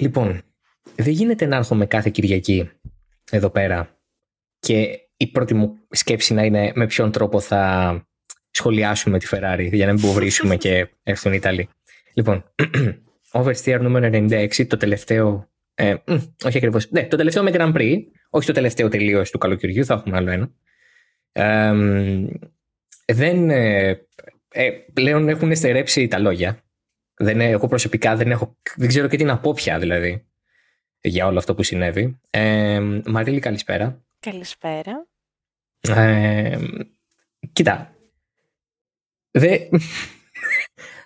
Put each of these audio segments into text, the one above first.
Λοιπόν, δεν γίνεται να έρχομαι κάθε Κυριακή εδώ πέρα και η πρώτη μου σκέψη να είναι με ποιον τρόπο θα σχολιάσουμε τη Ferrari για να μην υποβρίσουμε και έρθουν οι Ιταλοί. Λοιπόν, Oversteer νούμερο 96, το τελευταίο. Ε, όχι ακριβώς. Ναι, το τελευταίο με Grand Prix. Όχι το τελευταίο τελείως του καλοκαιριού, θα έχουμε άλλο ένα. Ε, δεν. Ε, ε, πλέον έχουν στερέψει τα λόγια. Δεν, εγώ προσωπικά δεν, έχω, δεν ξέρω και τι να πω πια δηλαδή για όλο αυτό που συνέβη. Ε, Μαρίλη, καλησπέρα. Καλησπέρα. Ε, κοίτα. Δε...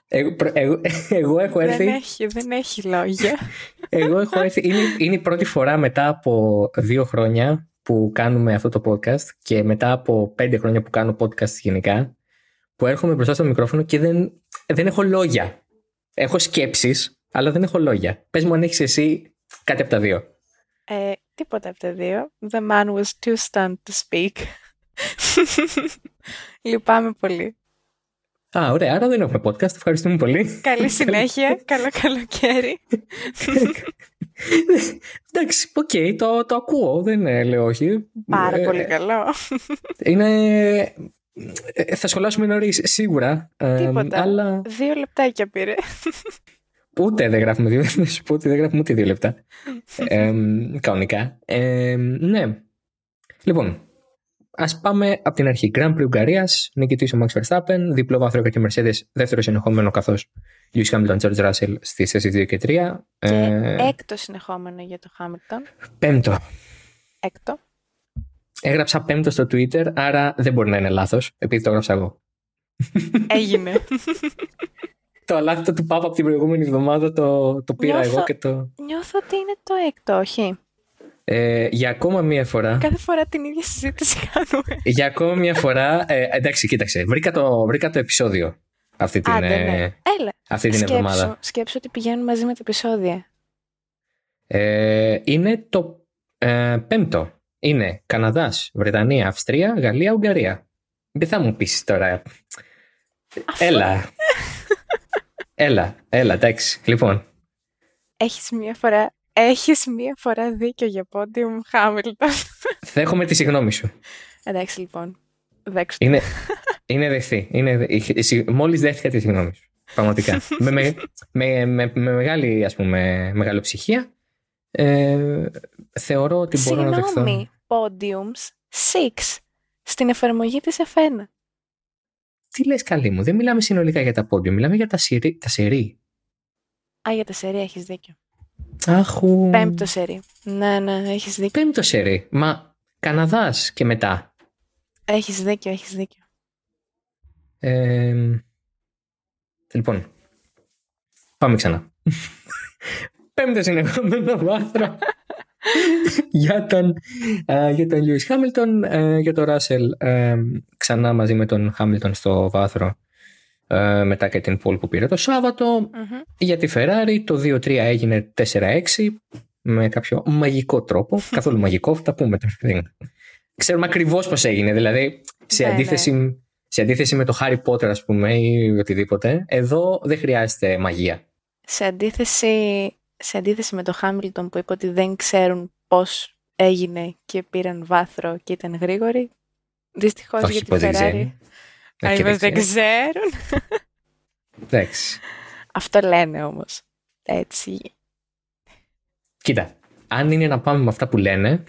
Εγώ, εγώ, εγώ, έχω έρθει. Δεν έχει, δεν έχει λόγια. εγώ έχω έρθει. Είναι, είναι η πρώτη φορά μετά από δύο χρόνια που κάνουμε αυτό το podcast και μετά από πέντε χρόνια που κάνω podcast γενικά, που έρχομαι μπροστά στο μικρόφωνο και δεν, δεν έχω λόγια. Έχω σκέψεις, αλλά δεν έχω λόγια. Πες μου αν έχεις εσύ κάτι από τα δύο. Ε, τίποτα από τα δύο. The man was too stunned to speak. Λυπάμαι πολύ. Α, ωραία. Άρα δεν έχουμε podcast. Ευχαριστούμε πολύ. Καλή συνέχεια. Καλό καλοκαίρι. Εντάξει, OK, okay, το, το ακούω. Δεν λέω όχι. Πάρα ε, πολύ καλό. Είναι... Ε, θα σχολάσουμε νωρί, σίγουρα. Τίποτα. αλλά... Δύο λεπτάκια πήρε. Ούτε δεν γράφουμε δύο, δεν σου πω ότι δεν γράφουμε ούτε δύο λεπτά. ε, κανονικά. Ε, ναι. Λοιπόν, Α πάμε από την αρχή. Grand Prix Ουγγαρίας, νικητής ο Max Verstappen, διπλό βάθρο για τη Mercedes, δεύτερος συνεχόμενο καθώς Lewis Hamilton, George Russell στις θέσεις 2 και 3. Και ε, έκτος συνεχόμενο για το Hamilton. Πέμπτο. Έκτο. Έγραψα πέμπτο στο Twitter, άρα δεν μπορεί να είναι λάθος, επειδή το έγραψα εγώ. Έγινε. το λάθος του Πάπα από την προηγούμενη εβδομάδα το, το πήρα νιώθω, εγώ και το. Νιώθω ότι είναι το έκτο, όχι; Ε, για ακόμα μία φορά. Κάθε φορά την ίδια συζήτηση κάνουμε. Για ακόμα μία φορά. Ε, εντάξει, κοίταξε. Βρήκα το, βρήκα το επεισόδιο αυτή την, Άντε, ναι. ε, Έλα. αυτή την σκέψου, εβδομάδα. Σκέψου ότι πηγαίνουν μαζί με τα επεισόδια. Ε, είναι το ε, πέμπτο. Είναι Καναδάς, Βρετανία, Αυστρία, Γαλλία, Ουγγαρία. Δεν θα μου πεις τώρα. Έλα. έλα, έλα, εντάξει. Λοιπόν. Έχεις μία φορά Έχεις μία φορά δίκιο για πόντιουμ Χάμιλτον. Θα έχουμε τη συγγνώμη σου. Εντάξει λοιπόν. Δέξου είναι, είναι δεχτή. Είναι, μόλις δέχτηκα τη συγγνώμη σου. Πραγματικά. με, με, με, με, μεγάλη ας πούμε, μεγαλοψυχία ε, θεωρώ ότι μπορώ Συγγνώμη, να δεχθώ. Συγγνώμη, podiums 6 στην εφαρμογή της F1. Τι λες καλή μου, δεν μιλάμε συνολικά για τα podium, μιλάμε για τα σερί. Τα σερί. Α, για τα σερί έχεις δίκιο. Άχου. Πέμπτο σερί. Ναι, ναι, έχεις δίκιο. Πέμπτο σερί. Μα Καναδάς και μετά. Έχεις δίκιο, έχεις δίκιο. Ε, λοιπόν, πάμε ξανά. Πέμπτος συνεχόμενο βάθρο για τον, uh, για τον Lewis Hamilton, uh, για τον Russell uh, ξανά μαζί με τον Hamilton στο βάθρο uh, μετά και την πόλη που πήρε το σαββατο Για τη Ferrari το 2-3 έγινε 4-6 με κάποιο μαγικό τρόπο. Καθόλου μαγικό, θα τα πούμε τώρα. Ξέρουμε ακριβώς πώς έγινε. Δηλαδή, σε, Ναι, αντίθεση, ναι. σε αντίθεση με το Harry Potter, ας πούμε, ή οτιδήποτε, εδώ δεν χρειάζεται μαγεία. Σε αντίθεση, σε αντίθεση με το Χάμιλτον που είπε ότι δεν ξέρουν πώς έγινε και πήραν βάθρο και ήταν γρήγοροι, δυστυχώς Όχι για τη πως δεν Ferrari. ξέρουν. Ε, Α, και είπες, δεν ξέρουν. ξέρουν. Εντάξει. Αυτό λένε όμως. Έτσι. Κοίτα, αν είναι να πάμε με αυτά που λένε,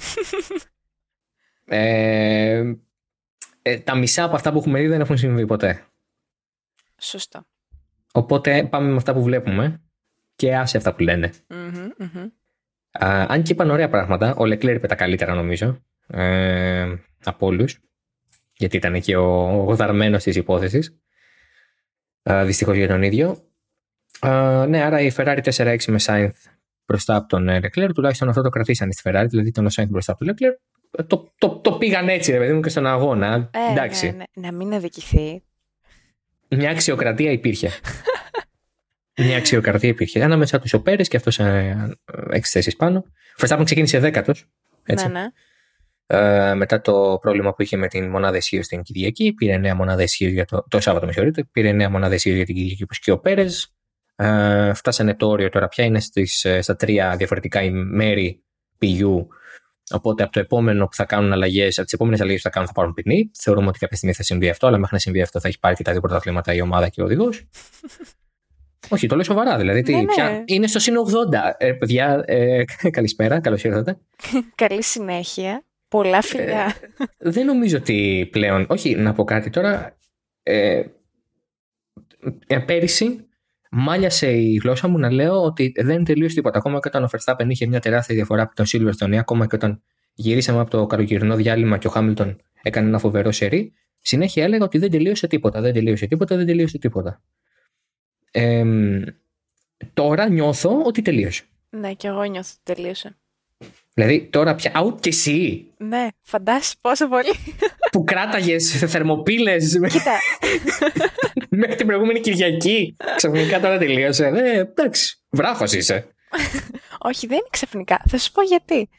ε, ε, τα μισά από αυτά που έχουμε δει δεν έχουν συμβεί ποτέ. Σωστό. Οπότε πάμε με αυτά που βλέπουμε και άσε αυτά που λένε. Μμμ, μμμ. Α, αν και είπαν ωραία πράγματα, ο Λεκλέρ είπε τα καλύτερα νομίζω ε, από όλους. Γιατί ήταν και ο, ο γοδαρμένο της υπόθεσης. Δυστυχώς για τον ίδιο. Α, ναι, άρα η Ferrari 4-6 με Sainz μπροστά από τον ε, Leclerc. Τουλάχιστον αυτό το κρατήσανε στη Ferrari, δηλαδή ήταν ο Sainz μπροστά από τον Leclerc. Ε, Το, το, το πήγαν έτσι, ρε παιδί μου, και στον αγώνα. Ε, Εντάξει. ναι, ναι. Να μην αδικηθεί. Μια αξιοκρατία υπήρχε. Μια αξιοκρατία υπήρχε. Ανάμεσα τους ο Πέρες και αυτός έξι θέσεις πάνω. Ο Verstappen ξεκίνησε δέκατος. Έτσι. Ναι, ναι. Ε, μετά το πρόβλημα που είχε με την μονάδα ισχύω στην Κυριακή, πήρε νέα μονάδα ισχύω για το, το Σάββατο, με συγχωρείτε, πήρε νέα μονάδα ισχύω για την Κυριακή, όπως και ο Πέρες. Ε, φτάσανε το όριο τώρα πια, είναι στις, ε, στα τρία διαφορετικά μέρη πηγιού. Οπότε από το επόμενο που θα κάνουν αλλαγές, από τις επόμενες αλλαγές που θα κάνουν θα πάρουν ποινή. Θεωρούμε ότι κάποια στιγμή θα συμβεί αυτό, αλλά μέχρι να συμβεί αυτό θα έχει πάρει και τα δύο πρωταθλήματα η ομάδα και ο οδηγός. Όχι, το λέω σοβαρά. Δηλαδή, τι, Ναι, ναι. Πια είναι στο συν 80. Ε, παιδιά, ε, καλησπέρα, καλώς ήρθατε. Καλή συνέχεια. Πολλά φιλιά. Δεν νομίζω ότι πλέον. Όχι, να πω κάτι τώρα. Ε, ε, πέρυσι μάλιασε η γλώσσα μου να λέω ότι δεν τελείωσε τίποτα. Ακόμα και όταν ο Verstappen είχε μια τεράστια διαφορά από τον Silverstone, ακόμα και όταν γυρίσαμε από το καλοκαιρινό διάλειμμα και ο Χάμιλτον έκανε ένα φοβερό σερί, συνέχεια έλεγα ότι δεν τελείωσε τίποτα, δεν τελείωσε τίποτα, δεν τελείωσε τίποτα. Ε, τώρα νιώθω ότι τελείωσε. ναι, και εγώ νιώθω ότι τελείωσε. Δηλαδή τώρα πια. Αου και εσύ Ναι, φαντάσου πόσο πολύ. που κράταγες θερμοπύλες Κοίτα, μέχρι την προηγούμενη Κυριακή. Ξαφνικά τώρα τελείωσε. Ε, εντάξει, βράχος είσαι. όχι, δεν είναι ξαφνικά. Θα σου πω γιατί.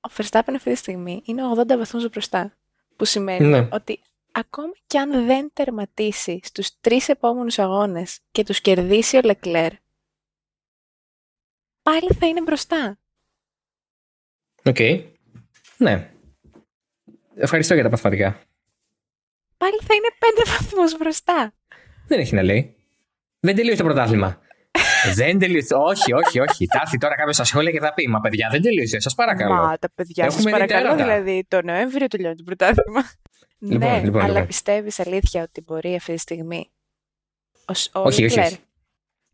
Ο Verstappen αυτή τη στιγμή είναι 80 βαθμούς μπροστά. Που σημαίνει Ναι. ότι ακόμα κι αν δεν τερματίσει στους τρεις επόμενους αγώνες και τους κερδίσει ο Leclerc, πάλι θα είναι μπροστά. Οκ. Ναι. Ευχαριστώ για τα μαθηματικά. Πάλι θα είναι πέντε βαθμούς μπροστά. Δεν έχει να λέει. Δεν τελείωσε το πρωτάθλημα. δεν τελείωσε. Όχι, όχι, όχι. Θα έρθει τώρα κάποιος στα σχόλια και θα πει Μα παιδιά, δεν τελείωσε. Σας παρακαλώ. Μα τα παιδιά σας Έχουμε δει παρακαλώ, τέρατα. δηλαδή το Νοέμβριο τελειώνει το πρωτάθλημα. Λοιπόν, ναι, λοιπόν, αλλά λοιπόν. πιστεύεις αλήθεια ότι μπορεί αυτή τη στιγμή ο, Σ- ο Όχι, όχι, Leclerc όχι.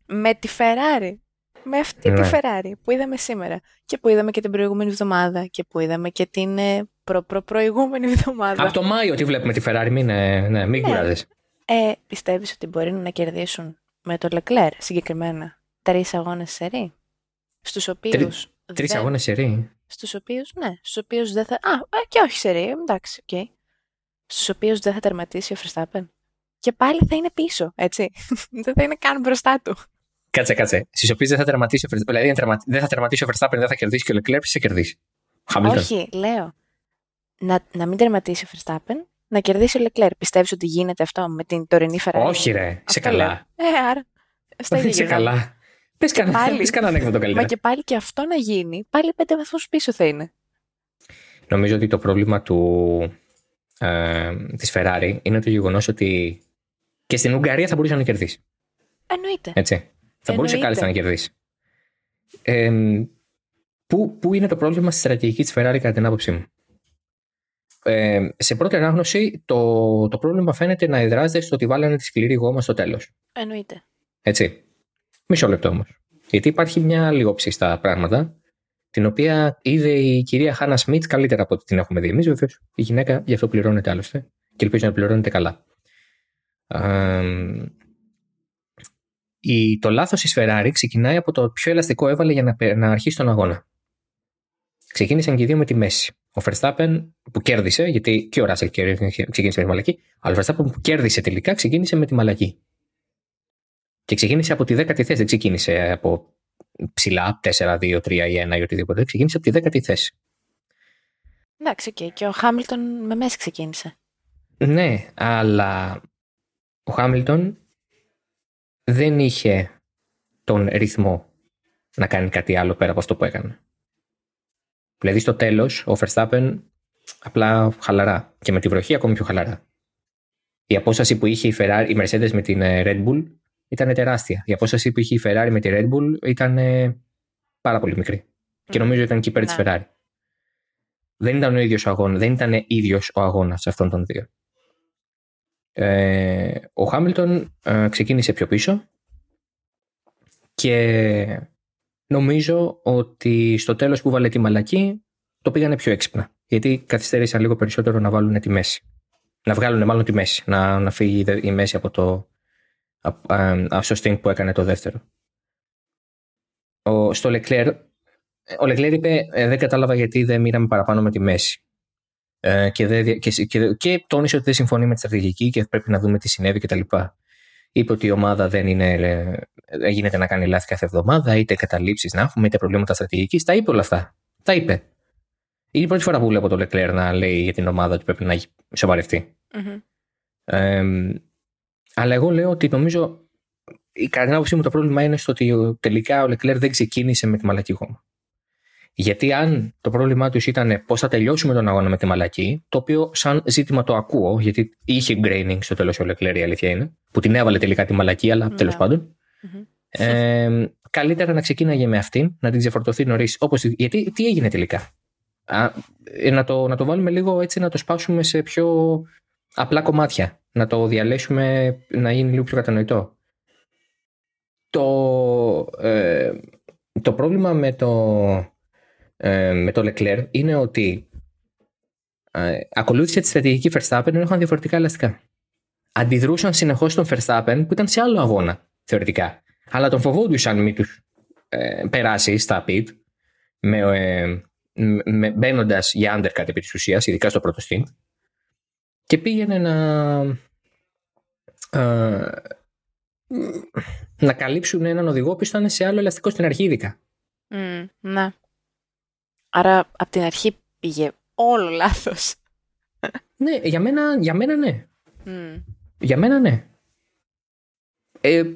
με τη Ferrari, με αυτή τη Ναι. Ferrari που είδαμε σήμερα και που είδαμε και την προηγούμενη εβδομάδα και που είδαμε και την ε, προ, προ, προηγούμενη εβδομάδα. Από το Μάιο τι βλέπουμε τη Ferrari, μην, ε, ναι, μην Ναι. κουράζεσαι. Ε, πιστεύεις ότι μπορεί να κερδίσουν με το Leclerc συγκεκριμένα τρεις αγώνες σερί, στους οποίους... Τρεις δεν- αγώνες σερί. στους οποίους, ναι, στους οποίους δεν θα... Α, ε, και όχι σερί, εντάξει, οκ. Στους οποίους δεν θα τερματίσει ο Verstappen. Και πάλι θα είναι πίσω, έτσι. δεν θα είναι καν μπροστά του. Κάτσε, κάτσε. Στις οποίες δεν θα τερματίσει ο Verstappen. Δηλαδή, αν τερμα- δεν θα τερματίσει ο Verstappen, δεν θα κερδίσει και ο Leclerc, ποιος θα κερδίσει. Χαμηλton. όχι, λέω. Να, να μην τερματίσει ο Verstappen, να κερδίσει ο Leclerc. Πιστεύεις ότι γίνεται αυτό με την τωρινή Ferrari; Όχι, ρε. Σε Αυτό καλά. λέω. Ε, άρα, στα ίδια Σε γυρνάμε. καλά. Πες κανένα πάλι. πες κανένα ανέκδοτο καλύτερα. Μα και πάλι και αυτό να γίνει, πάλι πέντε βαθμούς πίσω θα είναι. Νομίζω ότι το πρόβλημα του, ε, της Ferrari είναι το γεγονός ότι και στην Ουγγαρία θα μπορούσε να κερδίσει. Εννοείται. Έτσι. Θα μπορούσε Εννοείται. κάλλιστα να κερδίσει. Ε, πού, πού είναι το πρόβλημα στη στρατηγική της Ferrari κατά την άποψή μου; Ε, σε πρώτη ανάγνωση το, το πρόβλημα φαίνεται να εδράζεται στο ότι βάλανε τη σκληρή γόμα στο τέλος. Εννοείται. Έτσι. Μισό λεπτό όμως. Γιατί υπάρχει μια λιγόψη στα πράγματα, την οποία είδε η κυρία Χάνα Σμιτ καλύτερα από ό,τι την έχουμε δει εμείς. Βεβαίω η γυναίκα γι' αυτό πληρώνεται άλλωστε και ελπίζω να πληρώνεται καλά. Αμ, η, το λάθος της Ferrari ξεκινάει από το πιο ελαστικό έβαλε για να, πε- να αρχίσει τον αγώνα. Ξεκίνησαν και οι δύο με τη μέση. Ο Verstappen που κέρδισε, γιατί και ο Ράσελ ξεκίνησε με τη μαλακή, αλλά ο Verstappen που κέρδισε τελικά ξεκίνησε με τη μαλακή. Και ξεκίνησε από τη δέκατη θέση. Δεν ξεκίνησε από ψηλά, 4, 2, 3 ή 1 ή οτιδήποτε. Ξεκίνησε από τη δέκατη θέση. Εντάξει, οκ. Και ο Χάμιλτον με μέση ξεκίνησε. Ναι, αλλά ο Χάμιλτον δεν είχε τον ρυθμό να κάνει κάτι άλλο πέρα από αυτό που έκανε. Δηλαδή στο τέλος ο Verstappen απλά χαλαρά και με τη βροχή ακόμη πιο χαλαρά. Η απόσταση που είχε η, Ferrari, η Mercedes με την ε, Red Bull ήταν τεράστια. Η απόσταση που είχε η Ferrari με τη Red Bull ήταν ε, πάρα πολύ μικρή. Και νομίζω ήταν και υπέρ Ναι. της Ferrari. Δεν ήταν ο ίδιος ο αγώνας, δεν ήταν ίδιος ο αγώνας αυτών των δύο. Ε, ο Χάμιλτον ε, ξεκίνησε πιο πίσω και νομίζω ότι στο τέλος που βάλε τη μαλακή το πήγανε πιο έξυπνα. Γιατί καθυστέρησαν λίγο περισσότερο να βάλουν τη μέση. Να βγάλουν μάλλον τη μέση. Να, να φύγει η δε- η μέση από το α- α- α- στο stint που έκανε το δεύτερο. Ο, στο Leclerc, ο Leclerc είπε «Ε, δεν κατάλαβα γιατί δεν μοίραμε παραπάνω με τη μέση. Ε, και, δεν- και, και, και τόνισε ότι δεν συμφωνεί με τη στρατηγική και πρέπει να δούμε τι συνέβη κτλ. Είπε ότι η ομάδα δεν είναι, ε, γίνεται να κάνει λάθη κάθε εβδομάδα, είτε καταλήψεις να έχουμε, είτε προβλήματα στρατηγικής. Τα είπε όλα αυτά. Τα είπε. Είναι η πρώτη φορά που βλέπω τον Leclerc να λέει για την ομάδα ότι πρέπει να σοβαρευτεί. Μμμ. Ε, αλλά εγώ λέω ότι νομίζω κατά την άποψή μου το πρόβλημα είναι στο ότι τελικά ο Λεκλέρ δεν ξεκίνησε με τη μαλακή γόμα. Γιατί αν το πρόβλημά τους ήταν πώς θα τελειώσουμε τον αγώνα με τη μαλακή, το οποίο σαν ζήτημα το ακούω, γιατί είχε graining στο τέλος ο Λεκλέρ, η αλήθεια είναι, που την έβαλε τελικά τη μαλακή, αλλά ναι. τέλος πάντων. Mm-hmm. Ε, καλύτερα να ξεκίναγε με αυτήν, να την ξεφορτωθεί νωρίς. Γιατί τι έγινε τελικά; Α, ε, να, το, να το βάλουμε λίγο έτσι, να το σπάσουμε σε πιο απλά κομμάτια. Να το διαλέσουμε να γίνει λίγο πιο κατανοητό. Το, ε, το πρόβλημα με το, ε, με το Leclerc είναι ότι ε, ακολούθησε τη στρατηγική Verstappen ενώ είχαν διαφορετικά ελαστικά. Αντιδρούσαν συνεχώς στον Verstappen που ήταν σε άλλο αγώνα θεωρητικά. Αλλά τον φοβόντουσαν μη τους ε, περάσει στα pit με, ε, με, μπαίνοντας για undercut επί της ουσίας, ειδικά στο πρώτο stint. Και πήγαινε να. Ε, να καλύψουν έναν οδηγό που ήταν σε άλλο ελαστικό στην αρχή, ειδικά. Mm, ναι. Άρα από την αρχή πήγε όλο λάθος. ναι, για μένα, για μένα ναι. Για μένα ναι. Ε,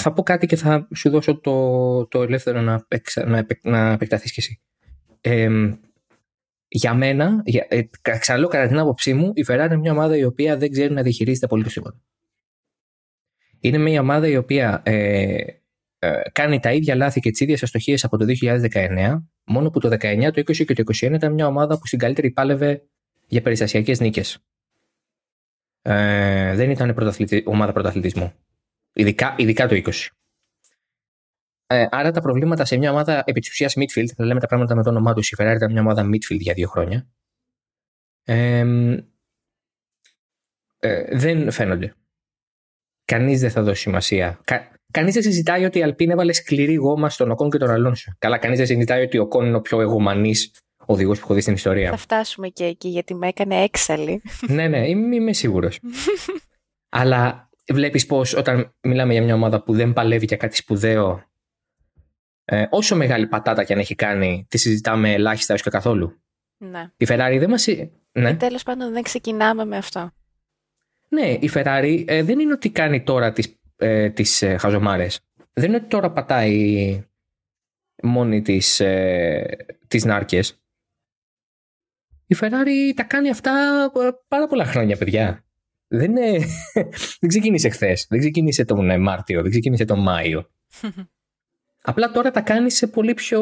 θα πω κάτι και θα σου δώσω το, το ελεύθερο να, να, να επεκταθείς κι εσύ. Ε, για μένα, για, ε, κατά την άποψή μου, η Ferrari είναι μια ομάδα η οποία δεν ξέρει να διαχειρίζεται πολύ το τίποτα. Είναι μια ομάδα η οποία ε, ε, κάνει τα ίδια λάθη και τις ίδιες αστοχίες από το 2019, μόνο που το 19, το 20 και το 21 ήταν μια ομάδα που στην καλύτερη πάλευε για περιστασιακές νίκες. Ε, δεν ήταν πρωταθλητι... ομάδα πρωταθλητισμού. Ειδικά, ειδικά το 20. Ε, άρα τα προβλήματα σε μια ομάδα επί της ουσίας midfield, θα λέμε τα πράγματα με το όνομά τους, η Ferrari ήταν μια ομάδα midfield για δύο χρόνια. Ε, ε, δεν φαίνονται. Κανείς δεν θα δώσει σημασία. Κα, Κανείς δεν συζητάει ότι η Αλπίν έβαλε σκληρή γόμα στον Οκόν και τον Αλόνσο. Καλά, κανείς δεν συζητάει ότι ο Κόν είναι ο πιο εγωμανής οδηγός που έχω δει στην ιστορία. Θα φτάσουμε και εκεί γιατί με έκανε έξαλλη. ναι, ναι, είμαι, είμαι σίγουρος. Αλλά βλέπεις πως όταν μιλάμε για μια ομάδα που δεν παλεύει για κάτι σπουδαίο, ε, όσο μεγάλη πατάτα και αν έχει κάνει, τη συζητάμε ελάχιστα έως και καθόλου. Ναι. Η Ferrari δεν μας. Ναι. Τέλος πάντων, δεν ξεκινάμε με αυτό. Ναι, η Ferrari ε, δεν είναι ότι κάνει τώρα τις ε, τις ε, χαζομάρες. Δεν είναι ότι τώρα πατάει μόνη της, ε, τις νάρκες. Η Ferrari τα κάνει αυτά ε, πάρα πολλά χρόνια, παιδιά. Δεν, δεν ξεκίνησε χθες, δεν ξεκίνησε τον ε, Μάρτιο, δεν ξεκίνησε τον Μάιο. Απλά τώρα τα κάνει σε πολύ πιο...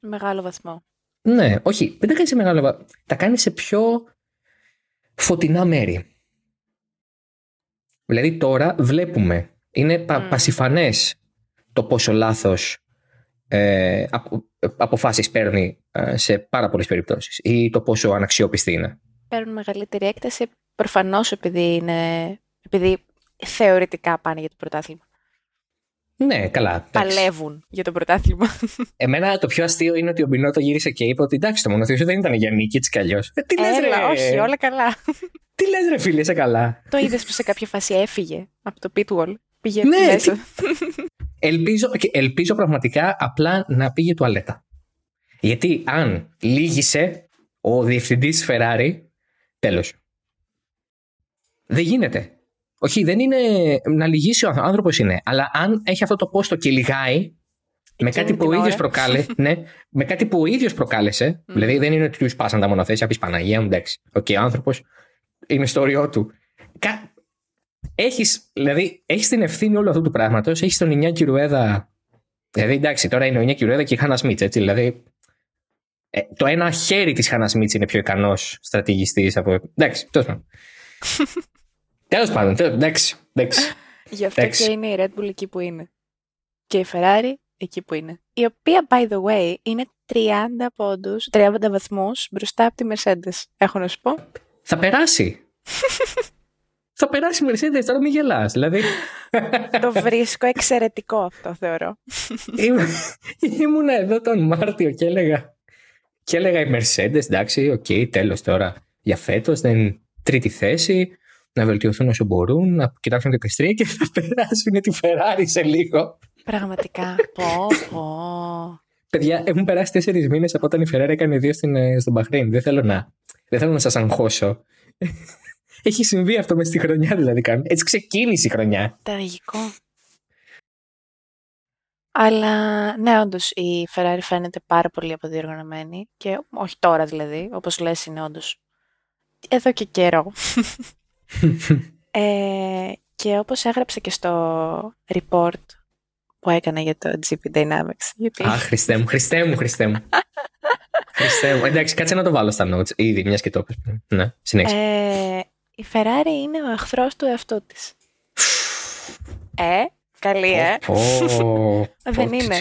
Μεγάλο βαθμό. Ναι, όχι, δεν τα κάνει σε μεγάλο βαθμό. Τα κάνει σε πιο φωτεινά μέρη. Δηλαδή τώρα βλέπουμε, είναι πα, mm. πασιφανές το πόσο λάθος ε, αποφάσεις παίρνει ε, σε πάρα πολλές περιπτώσεις ή το πόσο αναξιόπιστη είναι. Παίρνουν μεγαλύτερη έκταση προφανώς επειδή, είναι, επειδή θεωρητικά πάνε για το πρωτάθλημα. Ναι, καλά. Παλεύουν για το πρωτάθλημα. Εμένα το πιο αστείο είναι ότι ο Μπινότο γύρισε και είπε ότι εντάξει, το μονοθέσιο δεν ήταν για νίκη, έτσι κι αλλιώς. Ε, τι λες, ρε; όχι, όλα καλά. Τι λες ρε φίλε, είσαι καλά. Το είδες που σε κάποια φάση έφυγε από το pit wall. Πήγε ναι, μέσα. ελπίζω, ελπίζω πραγματικά απλά να πήγε τουαλέτα. Γιατί αν λύγησε ο διευθυντής Ferrari, τέλος. Δεν γίνεται. Όχι, δεν είναι να λυγίσει ο άνθρωπος είναι. Αλλά αν έχει αυτό το πόστο και λυγάει, με κάτι, που ο ίδιος προκάλε, ναι, με κάτι που ο ίδιος προκάλεσε, δηλαδή δεν είναι ότι του σπάσαν τα μονοθέσια, πεις Παναγία μου, εντάξει. OK, okay, ο άνθρωπος είναι στο όριό του. Κα... Έχεις, δηλαδή, έχεις την ευθύνη όλου αυτού του πράγματος. Έχεις τον Ινιάκη Ρουέδα. Δηλαδή, εντάξει, τώρα είναι ο Ινιάκη Ρουέδα και η Χάνα Σμίτς, έτσι. Δηλαδή, ε, το ένα χέρι της Χάνα Σμίτς είναι πιο ικανός στρατηγιστής από. Εντάξει, τέλος πάντων. τέλος πάντων, εντάξει. εντάξει. Γι' αυτό και είναι η Red Bull εκεί που είναι. Και η Ferrari εκεί που είναι. Η οποία, by the way, είναι 30 πόντους, 30 βαθμούς μπροστά από τη Mercedes. Έχω να σου πω. Θα περάσει. θα περάσει η Mercedes, τώρα μην γελάς. Δηλαδή... Το βρίσκω εξαιρετικό αυτό, θεωρώ. Ήμουνα εδώ τον Μάρτιο και έλεγα, και έλεγα η Mercedes, εντάξει, OK, okay, τέλος τώρα. Για φέτος, δεν τρίτη θέση, να βελτιωθούν όσο μπορούν, να κοιτάξουν και τα και θα περάσουν τη Ferrari σε λίγο. Πραγματικά. πω, πω. Παιδιά, έχουν περάσει τέσσερις μήνες από όταν η Ferrari έκανε δύο στην, ε, στον Μπαχρέιν. Δεν θέλω να, δεν θέλω να σας αγχώσω. Έχει συμβεί αυτό μες στη χρονιά δηλαδή. Έτσι ξεκίνησε η χρονιά. Τραγικό. Αλλά ναι, όντως η Ferrari φαίνεται πάρα πολύ αποδιοργανωμένη και όχι τώρα δηλαδή, όπως λες είναι όντως εδώ και καιρό. ε, και όπως έγραψε και στο report που έκανα για το GP Dynamics. Γιατί... Α, Χριστέ μου, Χριστέ μου, Χριστέ μου. Χριστέ μου. Εντάξει, κάτσε να το βάλω στα notes ήδη, μιας και το είπες. Ναι, συνέχισε. Ε, η Ferrari είναι ο εχθρός του εαυτού της. ε, καλή, ε. Πω, δεν είναι.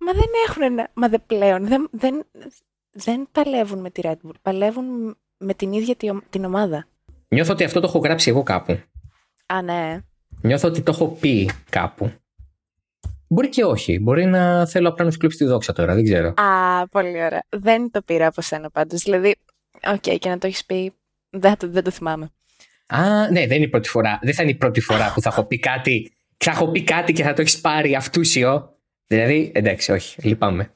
Μα δεν έχουν ένα... Μα δεν πλέον. Δεν, δεν, δεν παλεύουν με τη Red Bull. Παλεύουν με την ίδια την ομάδα. Νιώθω ότι αυτό το έχω γράψει εγώ κάπου. Α, ναι. Νιώθω ότι το έχω πει κάπου. Μπορεί και όχι. Μπορεί να θέλω απλά να σου κλέψει τη δόξα τώρα. Δεν ξέρω. Α, πολύ ωραία. Δεν το πήρα από σένα πάντως. Δηλαδή, OK, okay, και να το έχεις πει. Δεν το, δεν το θυμάμαι. Α, ναι, δεν είναι η πρώτη φορά. Δεν θα είναι η πρώτη φορά που θα έχω πει κάτι. Θα έχω πει κάτι και θα το έχεις πάρει αυτούσιο. Δηλαδή, εντάξει, όχι, λυπάμαι.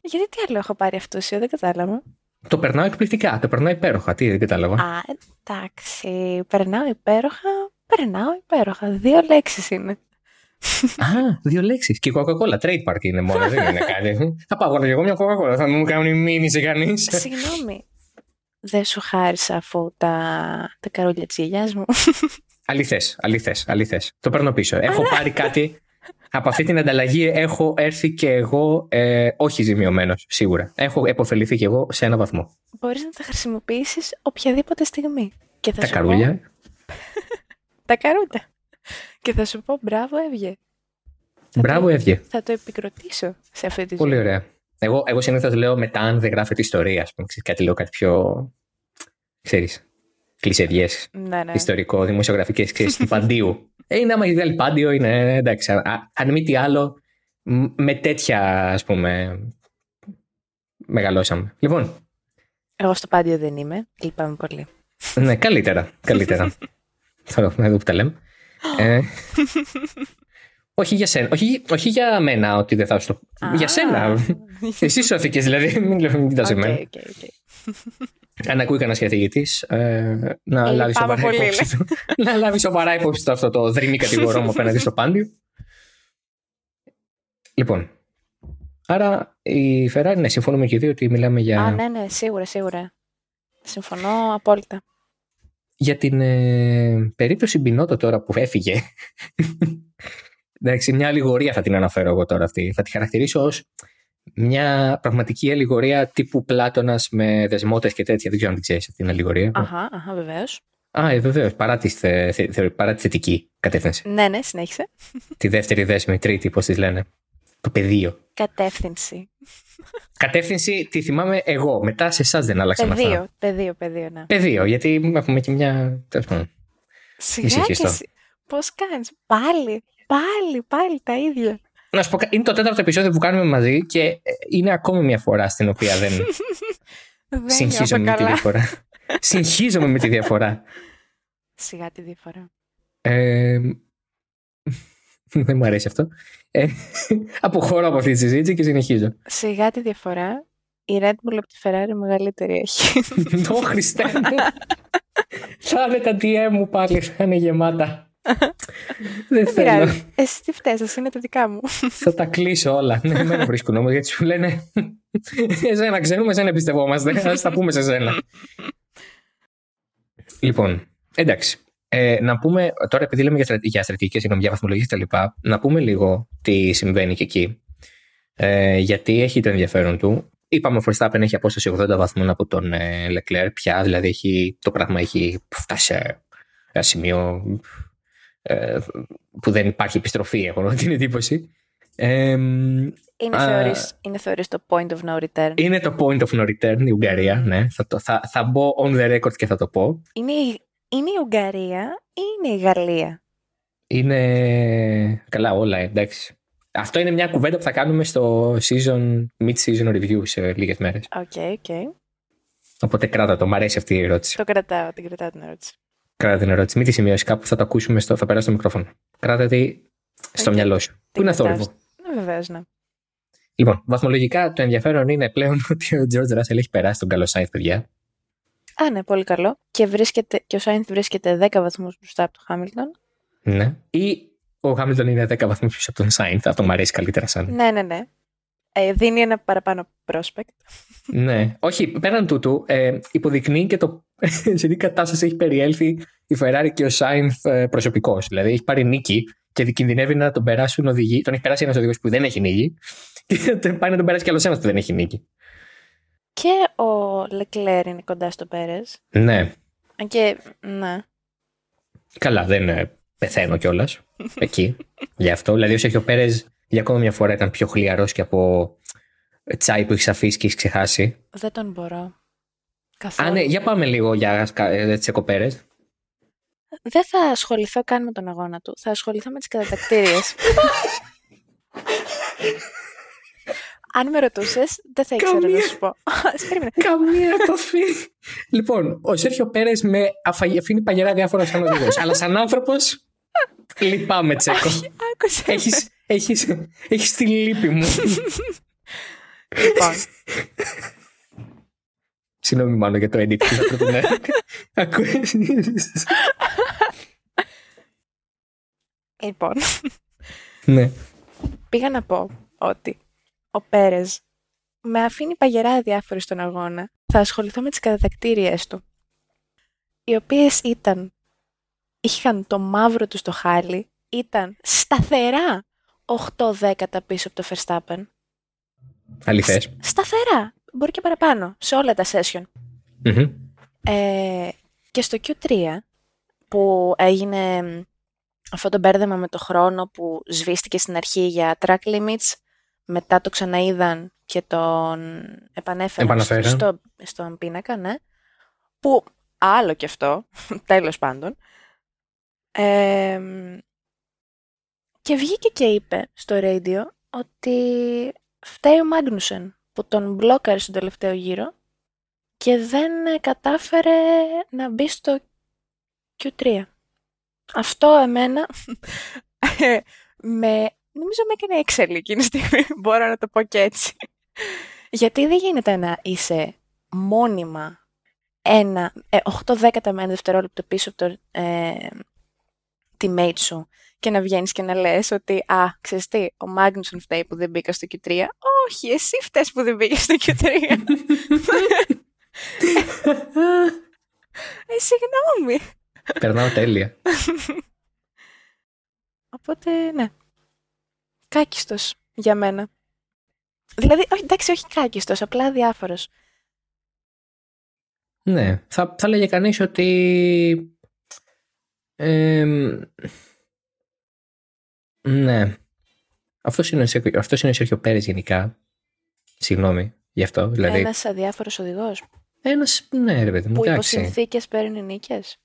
Γιατί τι άλλο έχω πάρει αυτούσιο, δεν κατάλαβα. Το περνάω εκπληκτικά. Το περνάω υπέροχα. Τι, δεν κατάλαβα. Α, εντάξει. Περνάω υπέροχα. Περνάω υπέροχα. Δύο λέξεις είναι. Α, δύο λέξεις. Και η Coca-Cola. Trademark είναι μόνο, δεν είναι κάτι. Θα πάω εγώ μια Coca-Cola. Θα μου κάνει μήνυση κανείς. Συγγνώμη. Δεν σου χάρισα αφού τα, τα καρούλια της γιαγιά μου. Αληθές, αληθές, αληθές. Το παίρνω πίσω. Έχω πάρει κάτι από αυτή την ανταλλαγή έχω έρθει και εγώ ε, όχι ζημιωμένος, σίγουρα. Έχω επωφεληθεί και εγώ σε ένα βαθμό. Μπορείς να τα χρησιμοποιήσεις οποιαδήποτε στιγμή. Και θα τα καρούλια. τα καρούτα. Και θα σου πω μπράβο, έβγε. Μπράβο, το... έβγε. Θα το επικροτήσω σε αυτή τη Πολύ ωραία. Εγώ, εγώ συνήθως λέω μετά, αν δεν γράφεται ιστορία, ας πούμε. Κάτι λέω κάτι πιο. ξέρεις. Κλεισεδιέ. Ναι, ναι. Ιστορικό, δημοσιογραφικές, ξέρεις, του παντίου. Ε, είναι άμα έχει πάντιο, είναι εντάξει. Αν μη τι άλλο, με τέτοια ας πούμε μεγαλώσαμε. Λοιπόν. Εγώ στο πάντιο δεν είμαι. Λυπάμαι πολύ. Ναι, καλύτερα. Καλύτερα. Θα δούμε εδώ που τα λέμε. ε, όχι για σένα. Όχι, όχι για μένα ότι δεν θα σου το. για σένα. Εσύ σώθηκες δηλαδή. Μην κοιτάς εμένα. Okay, okay, okay. Αν ακούει κανένας καθηγητής, ε, να, λάβει σοβαρά υπόψη του, να λάβει σοβαρά υπόψη του αυτό το δρυμή κατηγορό μου απέναντι στο πάντιο. Λοιπόν, άρα η Ferrari, ναι, συμφωνούμε και οι δύο ότι μιλάμε για. Α, ναι, ναι, σίγουρα, σίγουρα. Συμφωνώ απόλυτα. Για την ε, περίπτωση Μπινότο τώρα που έφυγε. Εντάξει, μια αλληγορία θα την αναφέρω εγώ τώρα αυτή. Θα τη χαρακτηρίσω ως μια πραγματική αλληγορία τύπου Πλάτονα με δεσμότες και τέτοια. Δεν ξέρω αν την ξέρεις αυτή την αλληγορία. Αχα, αχα βεβαίως. Α, ε, βεβαίως. Παρά, τη θε, θε, παρά τη θετική κατεύθυνση. Ναι, ναι, συνέχισε. Τη δεύτερη δέσμη, τρίτη, πώς τη λένε. Το πεδίο. Κατεύθυνση. Κατεύθυνση τη θυμάμαι εγώ. Μετά σε εσάς δεν άλλαξαν πεδίο, αυτά. Πεδίο, πεδίο, ναι. Πεδίο, γιατί έχουμε και μια. Σιγά και Πώς κάνεις; Πάλι, πάλι, πάλι τα ίδια. Να σου πω, είναι το τέταρτο επεισόδιο που κάνουμε μαζί και ε, είναι ακόμη μια φορά στην οποία δεν, δεν συγχύζομαι με τη διαφορά. συγχύζομαι με τη διαφορά. Σιγά τη διαφορά. Ε, δεν μου αρέσει αυτό. Ε, αποχωρώ από αυτή τη συζήτηση και συνεχίζω. Σιγά τη διαφορά. Η Red Bull από τη Ferrari μεγαλύτερη έχει. Το Χριστέ μου. Θα είναι τα DM μου πάλι, θα είναι γεμάτα. Δεν θέλω. Εσύ τι φταίει, είναι τα δικά μου. Θα τα κλείσω όλα. Ναι, με βρίσκουν όμως γιατί σου λένε. Εσένα ξέρουμε, εσένα εμπιστευόμαστε. Α τα πούμε σε σένα. Λοιπόν, εντάξει. Ε, να πούμε τώρα, επειδή λέμε για, στρα... για στρατηγικές, συγγνώμη, για βαθμολογίες κτλ., να πούμε λίγο τι συμβαίνει και εκεί. Ε, γιατί έχει το ενδιαφέρον του. Είπαμε ο Verstappen έχει απόσταση 80 βαθμών από τον ε, Leclerc πια, δηλαδή έχει, το πράγμα έχει φτάσει σε ένα σημείο ε, που δεν υπάρχει επιστροφή, έχω την εντύπωση. Ε, είναι, α, θεωρείς, είναι θεωρείς το point of no return; Είναι το point of no return η Ουγγαρία, ναι. Θα, το, θα, θα μπω on the record και θα το πω. Είναι, είναι η Ουγγαρία ή είναι η Γαλλία; Είναι... Καλά όλα, εντάξει. Αυτό είναι μια κουβέντα που θα κάνουμε στο season, mid-season review σε λίγες μέρες. OK, okay, OK. Okay. Οπότε κράτα το, μου αρέσει αυτή η ερώτηση. Το κρατάω, την κρατάω την ερώτηση. Κράτα την ερώτηση. Μην τη σημειώσεις κάπου, θα το ακούσουμε, στο, θα περάσει το μικρόφωνο. Κράτα τη στο okay. μυαλό σου. Που είναι θόρυβο. Ναι, βεβαίως, ναι. Λοιπόν, βαθμολογικά το ενδιαφέρον είναι πλέον ότι ο George Russell έχει περάσει τον καλό Σάιθ, παιδιά. Α, ναι, πολύ καλό. Και, βρίσκεται, και ο Σάινθ βρίσκεται 10 βαθμούς μπροστά από τον Χάμιλτον. Ναι. Ή ο Χάμιλτον είναι 10 βαθμούς πίσω από τον Σάινθ. Αυτό μου αρέσει καλύτερα σαν. Ναι, ναι, ναι. Ε, δίνει ένα παραπάνω prospect. ναι. Όχι, πέραν τούτου, ε, υποδεικνύει και το σε τι κατάσταση έχει περιέλθει η Ferrari και ο Σάινθ ε, προσωπικό. Δηλαδή έχει πάρει νίκη και κινδυνεύει να τον περάσουν οδηγοί. Τον έχει περάσει ένας οδηγός που δεν έχει νίκη και πάει να τον περάσει κι άλλος ένας που δεν έχει νίκη. Και ο Λεκλέρ είναι κοντά στο Πέρες. Ναι. Και, ναι. Καλά, δεν ε, πεθαίνω κιόλας. εκεί. Γι' αυτό. Δηλαδή, ο Σέρχιο Πέρες για ακόμα μια φορά ήταν πιο χλιαρός και από τσάι που έχεις αφήσει και έχεις ξεχάσει. Δεν τον μπορώ. Καθόλου. Α, ναι, για πάμε λίγο για ε, τις εκοπέρες. Δεν θα ασχοληθώ καν με τον αγώνα του. Θα ασχοληθώ με τις κατατακτήριες. Αν με ρωτούσες, δεν θα ήξερα Καμία... να σου πω. Καμία επαφή. λοιπόν, ο Σέρχιο Πέρες με αφήνει παγερά διάφορα σαν οδηγός. αλλά σαν άνθρωπος. Λυπάμαι, Τσέκο. Έχεις, έχεις, έχεις τη λύπη μου. Λοιπόν. Συγγνώμη μάλλον για το edit που θα πρέπει να Λοιπόν. Ναι. Πήγα να πω ότι ο Πέρες με αφήνει παγερά διάφοροι στον αγώνα. Θα ασχοληθώ με τις κατατακτήριες του. Οι οποίες ήταν, είχαν το μαύρο τους στο χάλι, ήταν σταθερά 8 δέκατα πίσω από το Verstappen. Αληθές. Σταθερά. Μπορεί και παραπάνω. Σε όλα τα session. Ε, και στο Q3 που έγινε αυτό το μπέρδεμα με το χρόνο που σβήστηκε στην αρχή για track limits, μετά το ξαναείδαν και τον επανέφεραν στο, στον πίνακα, ναι. Που άλλο και αυτό, τέλος πάντων. και βγήκε και είπε στο radio ότι φταίει ο Μάγνουσεν που τον μπλόκαρε στον τελευταίο γύρο και δεν κατάφερε να μπει στο Q3. Αυτό εμένα με, νομίζω με έκανε έξαλλη εκείνη τη στιγμή, μπορώ να το πω και έτσι. Γιατί δεν γίνεται να είσαι μόνιμα ένα, ε, 8 δέκατα με ένα δευτερόλεπτο πίσω από το ε, teammate σου και να βγαίνεις και να λες ότι «Α, ξέρεις τι, ο Μάγνουσον φταίει που δεν μπήκα στο Q3». Όχι, εσύ φταίς που δεν μπήκα στο Q3. ε, συγγνώμη. Περνάω τέλεια. Οπότε, ναι. Κάκιστος για μένα. Δηλαδή, όχι, εντάξει, όχι κάκιστος, απλά διάφορος. Ναι, θα, θα λέγε κανείς ότι... ναι. Αυτός είναι, αυτός είναι ο Σέρχιο Πέρες γενικά. Συγγνώμη γι' αυτό. Δηλαδή... Ένας αδιάφορος οδηγός. Ένας, ναι ρε παιδί μου, Που υπό συνθήκες παίρνει νίκες.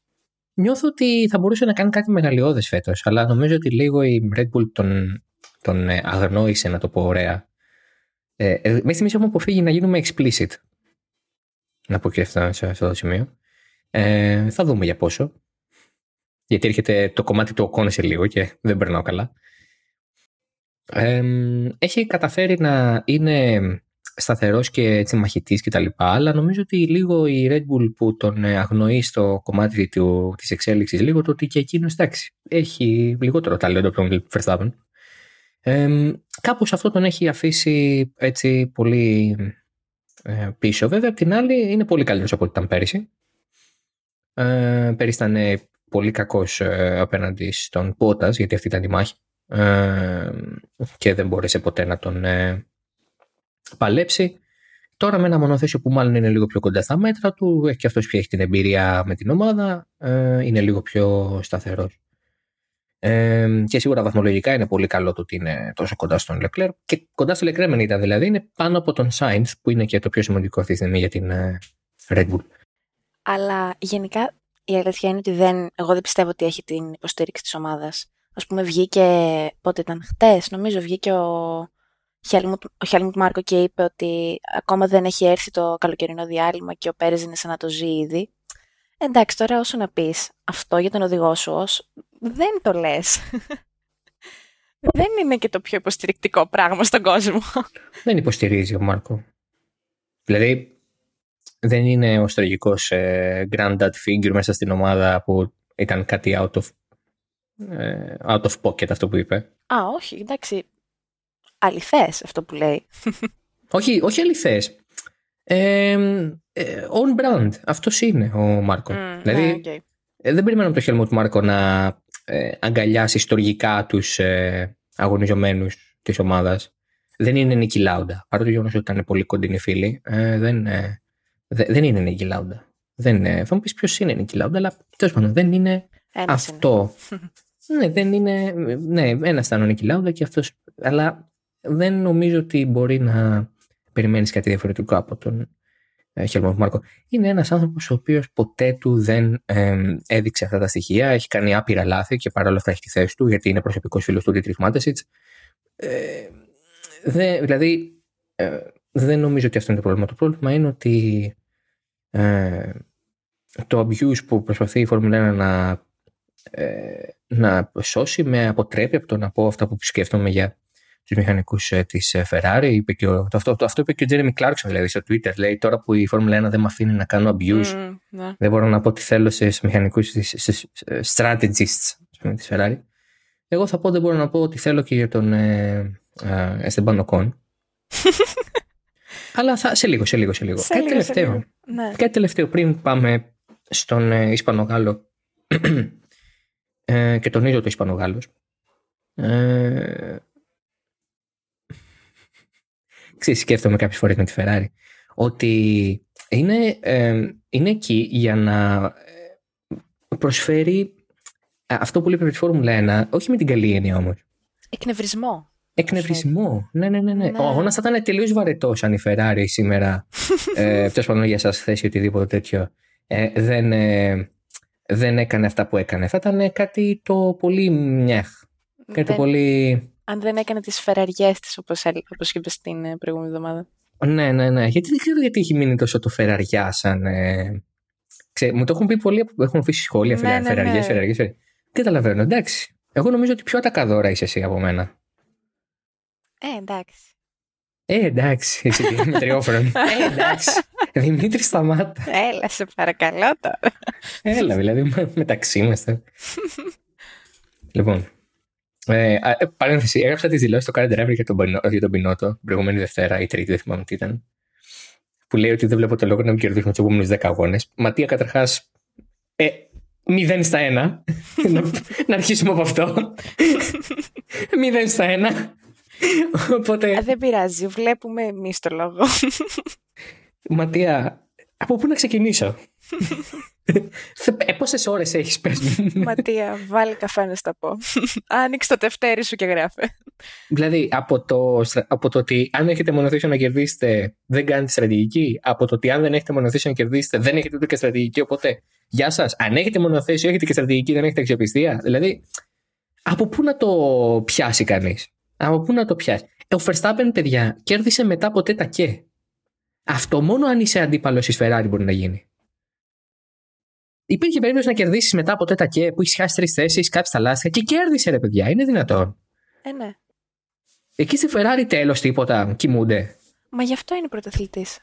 Νιώθω ότι θα μπορούσε να κάνει κάτι μεγαλειώδες φέτος, αλλά νομίζω ότι λίγο η Red Bull τον, τον ε, αγνόησε, να το πω ωραία. Ε, ε μέχρι στιγμής έχουμε αποφύγει να γίνουμε explicit. Να πω και αυτό σε αυτό το σημείο. Ε, θα δούμε για πόσο. Γιατί έρχεται το κομμάτι του Οκόνε σε λίγο και δεν περνάω καλά. Ε, έχει καταφέρει να είναι Σταθερός και έτσι μαχητής και τα λοιπά, αλλά νομίζω ότι λίγο η Red Bull που τον ε, αγνοεί στο κομμάτι του, της εξέλιξης, λίγο το ότι και εκείνος εντάξει, έχει λιγότερο ταλέντο από τον Verstappen. Ε, κάπως αυτό τον έχει αφήσει έτσι πολύ ε, πίσω. Βέβαια, απ' την άλλη είναι πολύ καλύτερος από ό,τι ήταν πέρυσι. Ε, πέρυσι ήταν πολύ κακός ε, απέναντι στον Πότας, γιατί αυτή ήταν η μάχη. Ε, και δεν μπόρεσε ποτέ να τον ε, παλέψει. Τώρα με ένα μονοθέσιο που μάλλον είναι λίγο πιο κοντά στα μέτρα του, έχει και αυτός πια έχει την εμπειρία με την ομάδα, ε, είναι λίγο πιο σταθερός. Ε, και σίγουρα βαθμολογικά είναι πολύ καλό το ότι είναι τόσο κοντά στον Leclerc και κοντά στο Leclerc ήταν δηλαδή, είναι πάνω από τον Sainz που είναι και το πιο σημαντικό αυτή τη στιγμή για την ε, Red Bull. Αλλά γενικά η αλήθεια είναι ότι δεν, εγώ δεν πιστεύω ότι έχει την υποστήριξη της ομάδας. Ας πούμε βγήκε, πότε ήταν χτες, νομίζω βγήκε ο ο Χέλμουντ Μάρκο και είπε ότι ακόμα δεν έχει έρθει το καλοκαιρινό διάλειμμα και ο Πέρες είναι σαν να το ζει ήδη. Εντάξει, τώρα όσο να πεις αυτό για τον οδηγό σου ως, δεν το λες. δεν είναι και το πιο υποστηρικτικό πράγμα στον κόσμο. Δεν υποστηρίζει ο Μάρκο. Δηλαδή, δεν είναι ο στρατηγικός ε, granddad figure μέσα στην ομάδα που ήταν κάτι out of, ε, out of pocket αυτό που είπε. Α, όχι, εντάξει. Αληθές αυτό που λέει. όχι, όχι αληθές. Ε, ε, on brand. Αυτός είναι ο Μάρκο. Mm, δηλαδή, ναι, okay. ε, δεν περιμένω από το χέλμο του Μάρκο να ε, αγκαλιάσει ιστορικά τους ε, αγωνιζομένους της ομάδας. Δεν είναι Νίκη Λάουντα. Παρότι το γεγονός ότι ήταν πολύ κοντινοί φίλοι, ε, δεν, ε, δε, δεν είναι Νίκη Λάουντα. Δεν, ε, θα μου πεις ποιος είναι Νίκη Λάουντα, αλλά τέλος πάντων δεν είναι Ένας αυτό. ναι, δεν είναι. Ναι, ένας ήταν ο Νίκη Λάουντα και αυτός. Αλλά δεν νομίζω ότι μπορεί να περιμένεις κάτι διαφορετικό από τον ε, Χέλμοντ Μάρκο. Είναι ένας άνθρωπος ο οποίος ποτέ του δεν ε, έδειξε αυτά τα στοιχεία. Έχει κάνει άπειρα λάθη και παρόλα αυτά έχει τη θέση του, γιατί είναι προσωπικός φίλος του Dietrich Μάντεσιτ. Ε, δε, δηλαδή, ε, δεν νομίζω ότι αυτό είναι το πρόβλημα. Το πρόβλημα είναι ότι ε, το abuse που προσπαθεί η Φόρμουλα 1 να, ε, να σώσει με αποτρέπει από το να πω αυτά που σκέφτομαι για τους μηχανικούς ε, της Ferrari. Είπε και ο, το, αυτό, το, αυτό είπε και ο Jeremy Clarkson δηλαδή, στο Twitter. Λέει τώρα που η Φόρμουλα 1 δεν με αφήνει να κάνω abuse, Mm, ναι. δεν μπορώ να πω τι θέλω σε μηχανικούς strategists της Ferrari. Εγώ θα πω δεν μπορώ να πω ότι θέλω και για τον ε, ε, Esteban Ocon. Αλλά θα, σε λίγο, σε λίγο, σε λίγο. Σε κάτι λίγο, σε τελευταίο. λίγο. Ναι. Κάτι τελευταίο πριν πάμε στον ε, Ισπανογάλο ε, και τονίζω το Ισπανογάλος. Ε, ξέρεις, σκέφτομαι κάποιες φορές με τη Ferrari ότι είναι, ε, είναι εκεί για να ε, προσφέρει αυτό που λέει με τη Φόρμουλα 1, όχι με την καλή έννοια όμως. Εκνευρισμό. Εκνευρισμό. Ναι, ναι, ναι. ναι. Ναι. Ο αγώνας θα ήταν τελείως βαρετός αν η Ferrari σήμερα. ε, Τέλος πάντων για εσάς θέση οτιδήποτε τέτοιο. Ε, δεν, ε, δεν έκανε αυτά που έκανε. Θα ήταν κάτι το πολύ μιαχ. Κάτι Δεν- πολύ. Αν δεν έκανε τις φεραριές της, όπως, έλ- όπως είπες την ε, προηγούμενη εβδομάδα. Ναι, ναι, ναι. Γιατί δεν ξέρω γιατί έχει μείνει τόσο το φεραριά σαν. Ε... Ξέ, μου το έχουν πει πολλοί που έχουν αφήσει σχόλια. Ναι, Ναι, ναι, φεραριές, ναι. φεραριές, φεραριές. Καταλαβαίνω, εντάξει. Εγώ νομίζω ότι πιο ατακαδόρα είσαι εσύ από μένα. Ε, εντάξει. Ε, εντάξει, εσύ τι μετριόφρον. ε, εντάξει. Δημήτρη, σταμάτα. Έλα, σε παρακαλώ τώρα. Έλα, δηλαδή με- μεταξύ μα. λοιπόν. Ε, α, ε, παρένθεση, έγραψα τις δηλώσεις στο Current Driver για τον, Πινό- για τον Πινότο την προηγούμενη Δευτέρα ή Τρίτη, δεν θυμάμαι τι ήταν. Που λέει ότι δεν βλέπω το λόγο να μην κερδίσουμε τους επόμενους 10 αγώνες. Ματία, καταρχάς, ε, 0 στα 1. να, να αρχίσουμε από αυτό. 0 στα 1. Οπότε, Α, δεν πειράζει, βλέπουμε εμείς το λόγο. Ματία, από πού να ξεκινήσω; ε, Πόσες ώρες έχεις, πε μου. Ματία, βάλει καφέ να στα πω. Άνοιξε το τευτέρι σου και γράφε. Δηλαδή, από το, στρα- από το ότι αν έχετε μονοθέσιο να κερδίσετε, δεν κάνετε στρατηγική. Από το ότι αν δεν έχετε μονοθέσιο να κερδίσετε, δεν έχετε ούτε και στρατηγική. Οπότε, γεια σας. Αν έχετε μονοθέσιο, έχετε και στρατηγική, δεν έχετε αξιοπιστία. Δηλαδή, από πού να το πιάσει κανείς; Από πού να το πιάσει. Ε, Ο Verstappen, παιδιά, κέρδισε μετά ποτέ τα και. Αυτό μόνο αν είσαι αντίπαλος τη Ferrari μπορεί να γίνει. Υπήρχε περίπτωση να κερδίσεις μετά από τέτα και που έχεις χάσει τρεις θέσεις, κάψει τα λάστιχα και κέρδισε, ρε παιδιά. Είναι δυνατόν. Ε, ναι. Εκεί στη Ferrari τέλος τίποτα, κοιμούνται. Μα γι' αυτό είναι πρωταθλητής.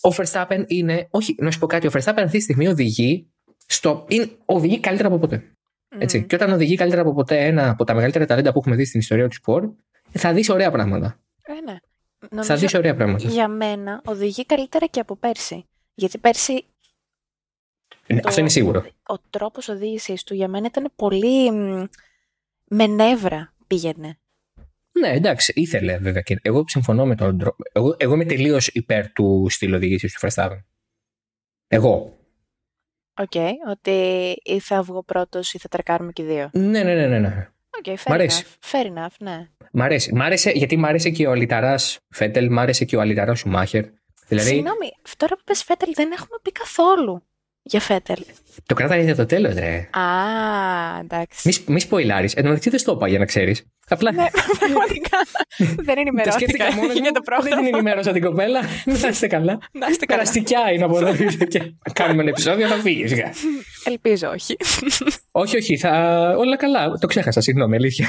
Ο Verstappen είναι. Όχι, να σου πω κάτι. Ο Verstappen αυτή τη στιγμή οδηγεί. Στο, είναι, οδηγεί καλύτερα από ποτέ. Έτσι. Και όταν οδηγεί καλύτερα από ποτέ ένα από τα μεγαλύτερα ταλέντα που έχουμε δει στην ιστορία του σπορ, θα δεις ωραία πράγματα. Ε, ναι. Θα Νομίζω δεις ωραία πράγματα. για μένα οδηγεί καλύτερα και από πέρσι. Γιατί πέρσι Ναι, το- Αυτό είναι σίγουρο. ο τρόπος οδήγησης του για μένα ήταν πολύ μ, με νεύρα πήγαινε. Ναι, εντάξει, ήθελε βέβαια. Και εγώ συμφωνώ με τον τρόπο. Εγώ, εγώ είμαι τελείως υπέρ του στυλ οδήγησης του Verstappen. Εγώ. Οκ, ότι ή θα βγω πρώτος ή θα τρακάρουμε και οι δύο. Ναι, ναι, ναι, ναι. ναι. OK, fair Μ' αρέσει. enough. Fair enough, ναι. Μ' αρέσει. Μ' άρεσε, γιατί μ' άρεσε και ο αληταράς Φέτελ, μ' άρεσε και ο αληταράς Σουμάχερ. Δηλαδή, Συγγνώμη, τώρα που πες Φέτελ δεν έχουμε πει καθόλου για Φέτελ. το κράταγε για το τέλος, ρε. Α, εντάξει. Μη, μη σποϊλάρεις. Εν τω μεταξύ δεν στο είπα για να ξέρεις. Απλά Ναι, πραγματικά. δεν το ενημερώθηκα σκέφτηκα μόνος για το Δεν την πρόγραμμα. ενημέρωσα την κοπέλα. Να είστε καλά. Να είστε καλά. Περαστικιά είναι από εδώ και κάνουμε ένα επεισόδιο, θα φύγει. Ελπίζω όχι. όχι, όχι, θα... όλα καλά. Το ξέχασα, συγγνώμη, αλήθεια.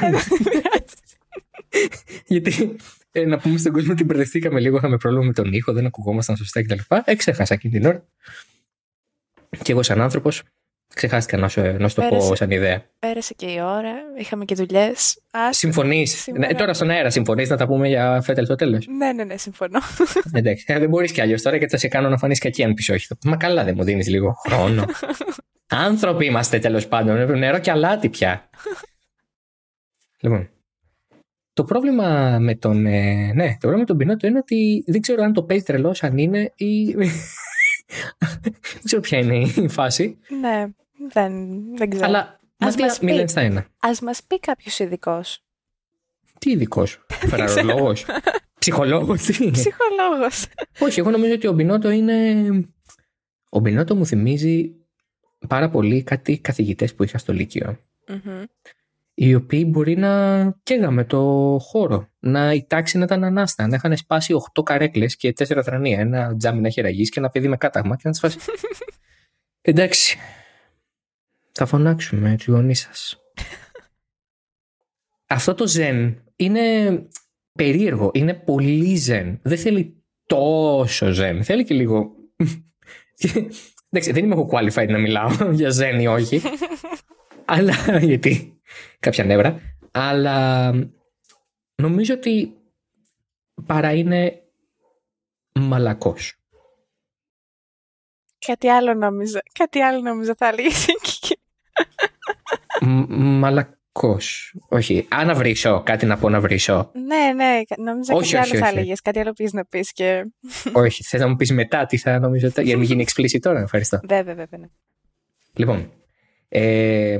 Γιατί ε, να πούμε στον κόσμο ότι μπερδευτήκαμε λίγο. Είχαμε πρόβλημα με τον ήχο, δεν ακουγόμασταν σωστά κτλ. Ε, ξέχασα εκείνη την ώρα. Και εγώ, σαν άνθρωπος, ξεχάστηκα να σου, να σου το πω Πέρασε. σαν ιδέα. Πέρασε και η ώρα, είχαμε και δουλειές. Συμφωνείς. σήμερα- Ναι, τώρα στον αέρα συμφωνείς να τα πούμε για φέτελ στο τέλος; Ναι, ναι, ναι, συμφωνώ. Εντάξει, ε, δεν μπορείς κι αλλιώς τώρα και θα σε κάνω να φανείς κακή αν πεις όχι. Μα καλά, δεν μου δίνεις λίγο χρόνο. Άνθρωποι είμαστε τέλος πάντων. Νερό και αλάτι πια. λοιπόν. Το πρόβλημα με τον. ε, ναι, το πρόβλημα με τον Πινότο είναι ότι δεν ξέρω αν το παίζει τρελό, αν είναι ή. Δεν ξέρω ποια είναι η φάση. ναι, δεν, δεν ξέρω. Αλλά. Ας Μας μας πει. μηδέν στα ένα. Ας μας πει κάποιος ειδικός. Τι ειδικός. Φεραρολόγος. Ψυχολόγος. Τι. Ψυχολόγος. Όχι, εγώ νομίζω ότι ο Μπινότο είναι. Ο Μπινότο μου θυμίζει πάρα πολύ κάτι καθηγητές που είχα στο Λύκειο. Μμμ. Οι οποίοι μπορεί να καίγαμε το χώρο. Να η τάξη να ήταν ανάστα. Να είχαν σπάσει 8 καρέκλες και 4 θρανία. Ένα τζάμι να έχει ραγίσει και ένα παιδί με κάταγμα και να τις φάσει. Εντάξει. Θα φωνάξουμε τους γονείς σας. Αυτό το ζεν είναι περίεργο. Είναι πολύ ζεν. Δεν θέλει τόσο ζεν. Θέλει και λίγο. Εντάξει, δεν είμαι εγώ qualified να μιλάω για ζεν ή όχι. αλλά γιατί; Κάποια νεύρα. Αλλά νομίζω ότι παρά είναι μαλακός. Κάτι άλλο νόμιζα. Κάτι άλλο νόμιζα θα έλεγες εκεί. Μ- μαλακός. Όχι, αν να βρίσω, κάτι να πω να βρίσω. ναι, ναι, νόμιζα Όχι, κάτι όχι, άλλο θα όχι. έλεγε. Κάτι άλλο πήγες να πεις και. όχι, θες να μου πεις μετά τι θα νομίζω, για να μην γίνει explicit τώρα, ευχαριστώ. Βέβαια, βέβαια. Ναι. Λοιπόν, ε,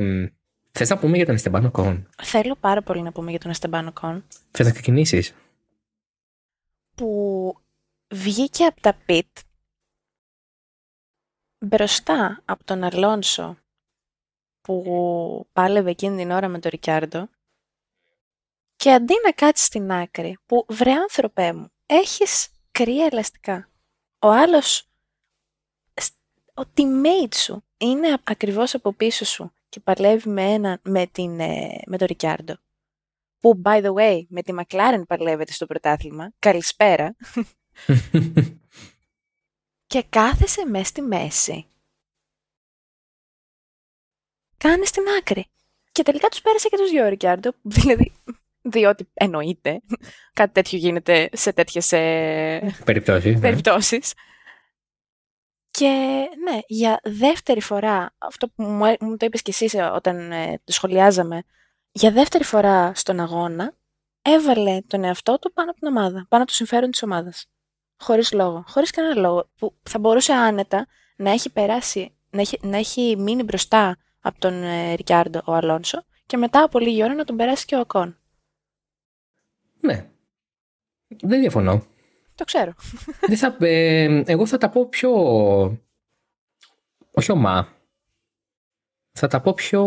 θες να πούμε για τον Εστεμπάνο Κον. Θέλω πάρα πολύ να πούμε για τον Esteban Ocon Θες να ξεκινήσεις; που βγήκε από τα πιτ μπροστά από τον Αλόνσο που πάλευε εκείνη την ώρα με τον Ρικιάρντο και αντί να κάτσεις στην άκρη που βρε άνθρωπέ μου έχεις κρύα ελαστικά ο άλλος σ- ο teammate σου είναι α- ακριβώς από πίσω σου και παλεύει με, ένα, με, την, ε, με τον Ρικιάρντο που by the way με τη McLaren παλεύεται στο πρωτάθλημα καλησπέρα και κάθεσαι μέσα στη μέση. Κάνε στην άκρη. Και τελικά τους πέρασε και τους δυο, Ρικιάρντο. Δηλαδή, διότι εννοείται κάτι τέτοιο γίνεται σε τέτοιες ε, Περιπτώσεις. ναι. Περιπτώσεις. Και ναι, για δεύτερη φορά, αυτό που μου, έ- μου το είπες και εσύ ε, όταν ε, το σχολιάζαμε, για δεύτερη φορά στον αγώνα έβαλε τον εαυτό του πάνω από την ομάδα, πάνω από το συμφέρον της ομάδας. Χωρίς λόγο, χωρίς κανένα λόγο, που θα μπορούσε άνετα να έχει περάσει, να έχει, να έχει μείνει μπροστά από τον ε, Ρικιάρντο ο Αλόνσο και μετά από λίγη ώρα να τον περάσει και ο Οκόν. Ναι. Δεν διαφωνώ. Το ξέρω. Δεν θα, ε, εγώ θα τα πω πιο. Όχι ωμά. Θα τα πω πιο.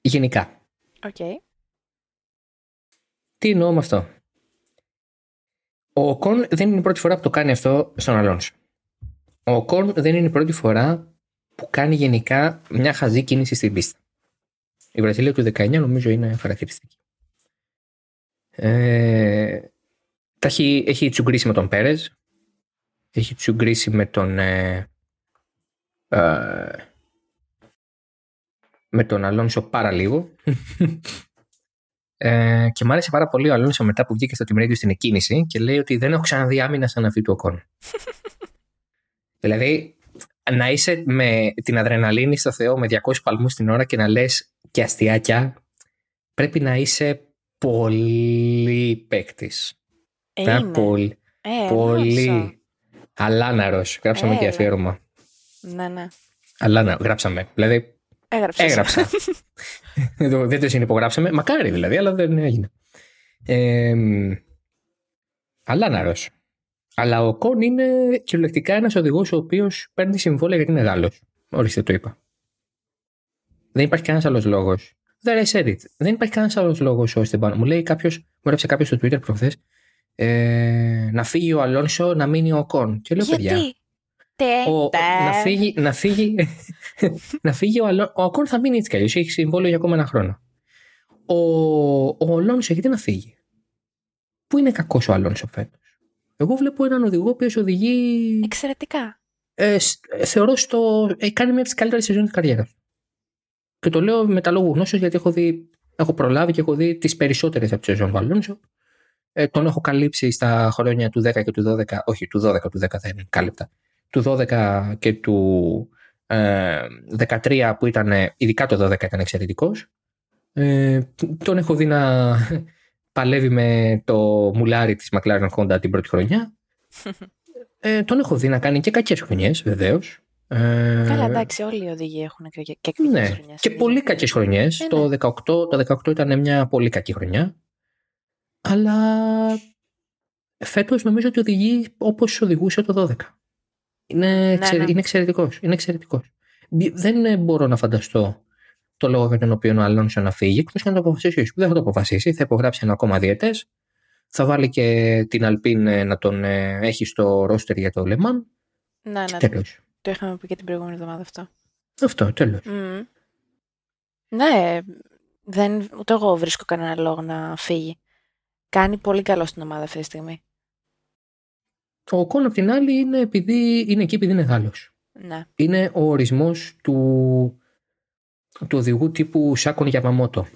Γενικά. Οκ. Τι εννοώ με αυτό; Ο Οκόν δεν είναι η πρώτη φορά που το κάνει αυτό στον Αλόνσο. Ο Οκόν δεν είναι η πρώτη φορά που κάνει γενικά μια χαζή κίνηση στην πίστα. Η Βραζιλία του 19 νομίζω είναι χαρακτηριστική. Ε, τα έχει, έχει τσουγκρίσει με τον Πέρες. Έχει τσουγκρίσει με τον... ε, ε, με τον Αλόνσο πάρα λίγο. Ε, και μου άρεσε πάρα πολύ ο Αλόνσο μετά που βγήκε στο Team Radio στην εκκίνηση και λέει ότι δεν έχω ξαναδεί άμυνα σαν αυτή του Οκόν. δηλαδή, να είσαι με την αδρεναλίνη στο Θεό με 200 παλμούς την ώρα και να λες και αστιάκια, πρέπει να είσαι πολύ παίκτης. Είναι. Πολύ. Ε, εννοούσα. πολύ. Αλάναρος. Γράψαμε και Έλα. αφιέρωμα. Ναι, ναι. Αλάνα, γράψαμε. Δηλαδή, Έγραψες. Έγραψα. δεν, το, δεν το συνυπογράψαμε. Μακάρι δηλαδή, αλλά δεν έγινε. Ε, αλλά ναρός. Αλλά ο Κον είναι κυριολεκτικά ένας οδηγός ο οποίος παίρνει συμβόλαια γιατί είναι Γάλλος. Ορίστε το είπα. Δεν υπάρχει κανένας άλλος λόγος. There I said it. Δεν υπάρχει κανένας άλλος λόγος ο Στεμπάνο. Μου λέει κάποιο, μου έγραψε κάποιος στο Twitter προχθές, ε, να φύγει ο Αλόνσο, να μείνει ο Κον. Και λέω, παιδιά, Γιατί; Τε, ο, τε. να φύγει, να φύγει, να φύγει ο Αλόνσο. Ο Ακόν θα μείνει έτσι κι αλλιώς, έχει συμβόλαιο για ακόμα ένα χρόνο. Ο, ο Αλόνσο γιατί να φύγει; Πού είναι κακός ο Αλόνσο φέτος; Εγώ βλέπω έναν οδηγό που οδηγεί. Εξαιρετικά. Ε, ε, θεωρώ στο. Ε, κάνει μια από τις καλύτερες σεζόν της καριέρας. Και το λέω με τα λόγου γνώσεως γιατί έχω, δει, έχω προλάβει και έχω δει τις περισσότερες από τις σεζόν του Αλόνσο. Ε, τον έχω καλύψει στα χρόνια του 10 και του 12. Όχι, του 12, του 10 δεν κάλυπτα. Του 12 και του ε, 13 που ήταν, ειδικά το 12 ήταν εξαιρετικός. Ε, τον έχω δει να παλεύει με το μουλάρι της McLaren Honda την πρώτη χρονιά. Ε, τον έχω δει να κάνει και κακές χρονιές βεβαίως. Ε, Καλά, εντάξει, όλοι οι οδηγοί έχουν και, και κακές ναι, χρονιές. Και πολύ κακές χρονιές. Ε, το, 18, ναι. το 18 ήταν μια πολύ κακή χρονιά. Αλλά φέτος νομίζω ότι οδηγεί όπως οδηγούσε το 12. Είναι, ναι, εξαιρε, ναι. είναι εξαιρετικός. Είναι εξαιρετικός. Δεν μπορώ να φανταστώ το λόγο για τον οποίο ο Αλόνσο να φύγει, εκτός και να το αποφασίσει. Δεν θα το αποφασίσει, θα υπογράψει ένα ακόμα διαιτέ. Θα βάλει και την Αλπίν ε, να τον ε, έχει στο ρόστερ για το Λεμάν. Ναι, ναι. Τέλος. Το είχαμε πει και την προηγούμενη εβδομάδα αυτό. Αυτό, τέλος. Mm. Ναι, δεν, ούτε εγώ βρίσκω κανένα λόγο να φύγει. Κάνει πολύ καλό στην ομάδα αυτή τη στιγμή. Ο Κόν απ' την άλλη είναι, επειδή, είναι εκεί επειδή είναι Γάλλος. Ναι. Είναι ο ορισμός του του οδηγού τύπου Σάκον Γιαμαμότο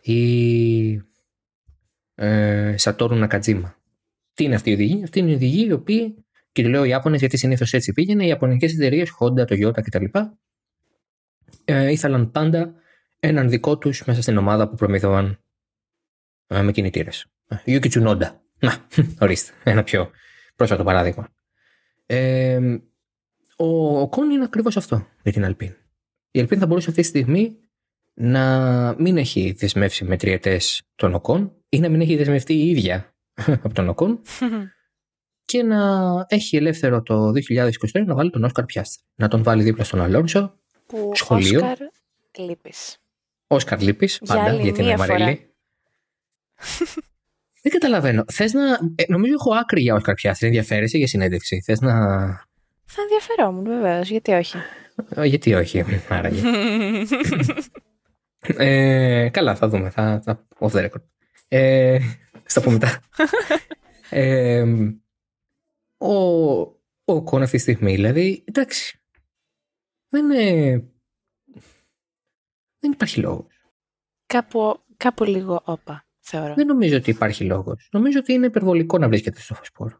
ή ε, Σατόρου Νακατζίμα. Τι είναι αυτή η οδηγή, αυτή είναι η οδηγή οι οποίοι, και λέω Ιάπωνες γιατί συνήθως έτσι πήγαινε, οι Ιαπωνικές εταιρείες, Honda, Toyota κτλ. Ε, ήθελαν πάντα έναν δικό τους μέσα στην ομάδα που προμηθεύαν ε, με κινητήρες. Yuki Tsunoda. Να, ορίστε, ένα πιο πρόσφατο παράδειγμα. Ε, ο, ο Κόν είναι ακριβώς αυτό με την Alpine η Ελπίν θα μπορούσε αυτή τη στιγμή να μην έχει δεσμεύσει με τριετέ των ΟΚΟΝ ή να μην έχει δεσμευτεί η ίδια από τον ΟΚΟΝ και να έχει ελεύθερο το 2023 να βάλει τον Όσκαρ Πιάστα. Να τον βάλει δίπλα στον Αλόνσο. Που σχολείο. Όσκαρ Λύπης. Όσκαρ Λύπης, πάντα, για γιατί είναι Μαρίλη. Δεν καταλαβαίνω. Θες να. Ε, νομίζω έχω άκρη για Όσκαρ Πιάστα. Ενδιαφέρεσαι για συνέντευξη. Θες να. Θα ενδιαφερόμουν βεβαίως. Γιατί όχι; Ε, γιατί όχι, άραγε. ε, καλά, θα δούμε. Θα, θα, off the record. Ε, στα πούμε μετά. ε, ο, ο Κον αυτή τη στιγμή, δηλαδή, εντάξει. Δεν είναι... Δεν υπάρχει λόγος. Κάπου, κάπου λίγο όπα, θεωρώ. Δεν νομίζω ότι υπάρχει λόγος. Νομίζω ότι είναι υπερβολικό να βρίσκεται στο φωσπόρο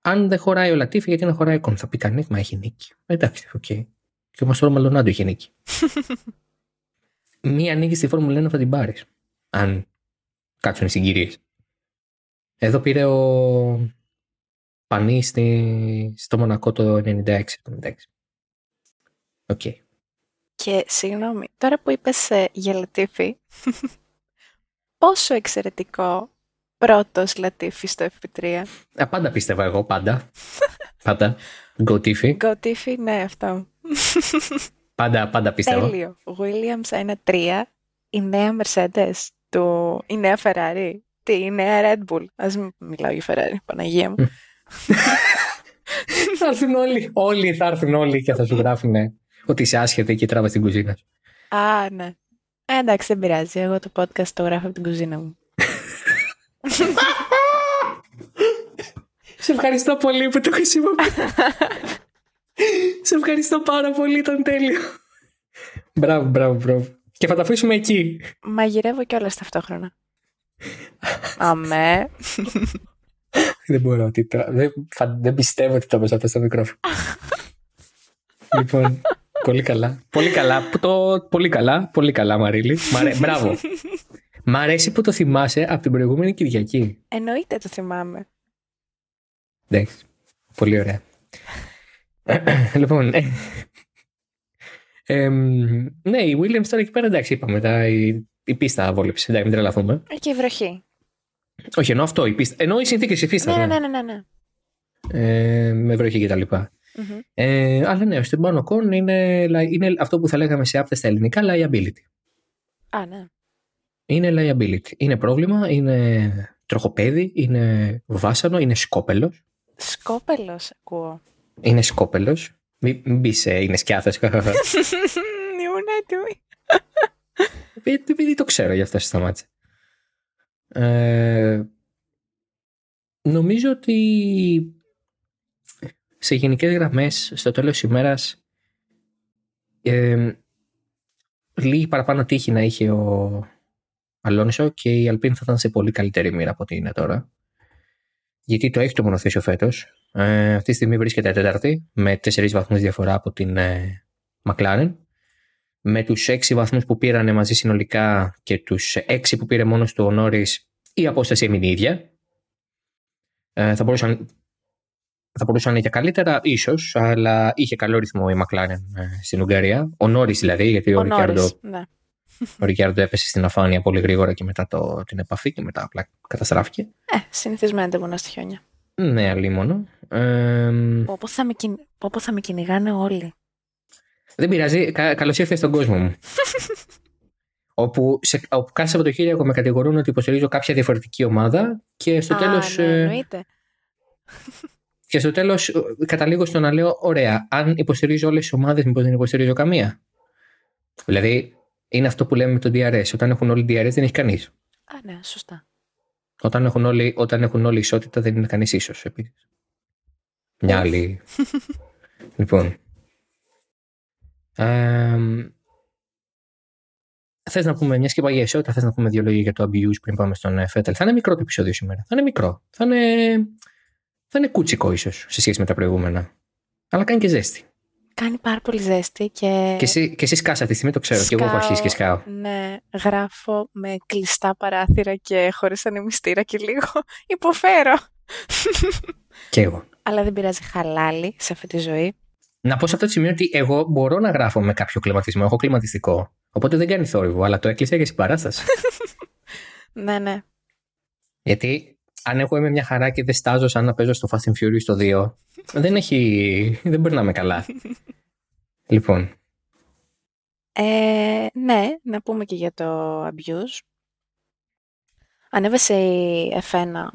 αν δεν χωράει ο Λατίφι, γιατί να χωράει ο Οκόν; Θα πει κανείς, μα έχει νίκη. Εντάξει, OK. Okay. Και όμως τώρα Μαλντονάντο είχε νίκη. Μία νίκη στη Φόρμουλα 1 θα την πάρεις. Αν κάτσουν οι συγκυρίες. Εδώ πήρε ο Πανί στη... στο Μονακό το 96. OK. Okay. Και συγγνώμη, τώρα που είπες ε, για Λατίφη, πόσο εξαιρετικό πρώτος Λατίφη στο FP3. Α, πάντα πίστευα εγώ, πάντα. πάντα. Go Tiffy. Go Tiffy, ναι, αυτό. πάντα, πάντα πίστευα. Τέλειο. Williams 1-3. Η νέα Mercedes. Το... Η νέα Ferrari. Τι, η νέα Red Bull. Α μην μιλάω για Ferrari, Παναγία μου. θα έρθουν όλοι. Όλοι θα έρθουν όλοι και θα σου γράφουν ότι είσαι άσχετη και τράβα στην κουζίνα σου. Α, ναι. Ε, εντάξει, δεν πειράζει. Εγώ το podcast το γράφω από την κουζίνα μου. Σε ευχαριστώ πολύ που το χρησιμοποιείς. Σε ευχαριστώ πάρα πολύ, ήταν τέλειο. Μπράβο, μπράβο, μπράβο. Και θα τα αφήσουμε εκεί. Μαγειρεύω κιόλας ταυτόχρονα. Αμέ. δεν μπορώ. Τι το... δεν, δεν πιστεύω ότι το έπαιζα αυτό στο μικρόφωνο. λοιπόν, πολύ καλά. Πολύ καλά. Το... Πολύ καλά. Πολύ καλά, Μαρίλη. Μαρέ... Μπράβο. Μ' αρέσει που το θυμάσαι από την προηγούμενη Κυριακή. Εννοείται το θυμάμαι. Εντάξει. Πολύ ωραία. λοιπόν. Ε, ναι, η Williams τώρα εκεί πέρα εντάξει, είπαμε. Τα, η, η πίστα βόλεψε. Εντάξει, μην τρελαθούμε. Ε, και η βροχή. Όχι, εννοώ αυτό. Η πίστα, εννοώ οι συνθήκες τη πίστα. Ναι, ναι, ναι, ναι. ναι. Ε, με βροχή και τα λοιπά. Mm-hmm. Ε, αλλά ναι, στην πάνω κον είναι, είναι αυτό που θα λέγαμε σε άπτες στα ελληνικά liability. Α, ναι είναι liability. Είναι πρόβλημα, είναι τροχοπέδι, είναι βάσανο, είναι σκόπελος. Σκόπελος, ακούω. Είναι σκόπελος. Μην, μην πει ε, είναι σκιάθος. Ήμουν έτοιμη. Επειδή το ξέρω, γι' αυτό σταμάτησε. Ε, νομίζω ότι σε γενικές γραμμές στο τέλος της ημέρας ε, λίγη παραπάνω τύχη να είχε ο Αλόνισο και η Αλπίν θα ήταν σε πολύ καλύτερη μοίρα από ό,τι είναι τώρα. Γιατί το έχει το μονοθέσιο φέτος. Ε, αυτή τη στιγμή βρίσκεται τέταρτη με τέσσερις βαθμούς διαφορά από την ε, McLaren. Με τους έξι βαθμούς που πήραν μαζί συνολικά και τους έξι που πήρε μόνος του ο Νόρι, η απόσταση έμεινε ίδια. Ε, θα μπορούσαν θα μπορούσαν για καλύτερα, ίσως, αλλά είχε καλό ρυθμό η McLaren ε, στην Ουγγαρία. Ο Νόρι δηλαδή, γιατί ο, ο Ρικιάρντο. Ναι. Ο Ρικιάρντο έπεσε στην αφάνεια πολύ γρήγορα και μετά το, την επαφή και μετά απλά καταστράφηκε. Ε, συνηθισμένα δεν στη χιόνια. Ναι, αλλήμωνο. Ε, Όπω θα, με, θα με κυνηγάνε όλοι. Δεν πειράζει. Κα, Καλώς ήρθες στον κόσμο μου. όπου, σε, όπου κάθε Σαββατοκύριακο με κατηγορούν ότι υποστηρίζω κάποια διαφορετική ομάδα και στο τέλος. Ναι, ε, εννοείται. Και στο τέλος καταλήγω στο να λέω: Ωραία, αν υποστηρίζω όλες τις ομάδες, μήπως δεν υποστηρίζω καμία. Δηλαδή, είναι αυτό που λέμε με το DRS. Όταν έχουν όλοι DRS, δεν έχει κανείς. Α, ναι, σωστά. Όταν έχουν όλοι, όταν έχουν όλοι ισότητα, δεν είναι κανείς ίσως επίσης. Μια άλλη. λοιπόν. Ε, Θες να πούμε μιας και για ισότητα, θες να πούμε δύο λόγια για το abuse πριν πάμε στον Φέτελ. Θα είναι μικρό το επεισόδιο σήμερα. Θα είναι μικρό. Θα είναι θα είναι κούτσικο ίσως σε σχέση με τα προηγούμενα. Αλλά κάνει και ζέστη. Κάνει πάρα πολύ ζέστη και. Και εσύ, και εσύ σκάς αυτή τη στιγμή, το ξέρω. Σκάω, και εγώ έχω αρχίσει και σκάω. Ναι, γράφω με κλειστά παράθυρα και χωρίς ανεμιστήρα και λίγο υποφέρω. Και εγώ. Αλλά δεν πειράζει χαλάλι σε αυτή τη ζωή. Να πω σε αυτό το σημείο ότι εγώ μπορώ να γράφω με κάποιο κλιματισμό. Έχω κλιματιστικό. Οπότε δεν κάνει θόρυβο, αλλά το έκλεισα για συμπαράσταση. ναι, ναι. Γιατί αν εγώ είμαι μια χαρά και δεν στάζω σαν να παίζω στο Fast and Furious το 2, δεν έχει. δεν περνάμε καλά. λοιπόν. Ε, ναι, να πούμε και για το abuse. Ανέβασε η F1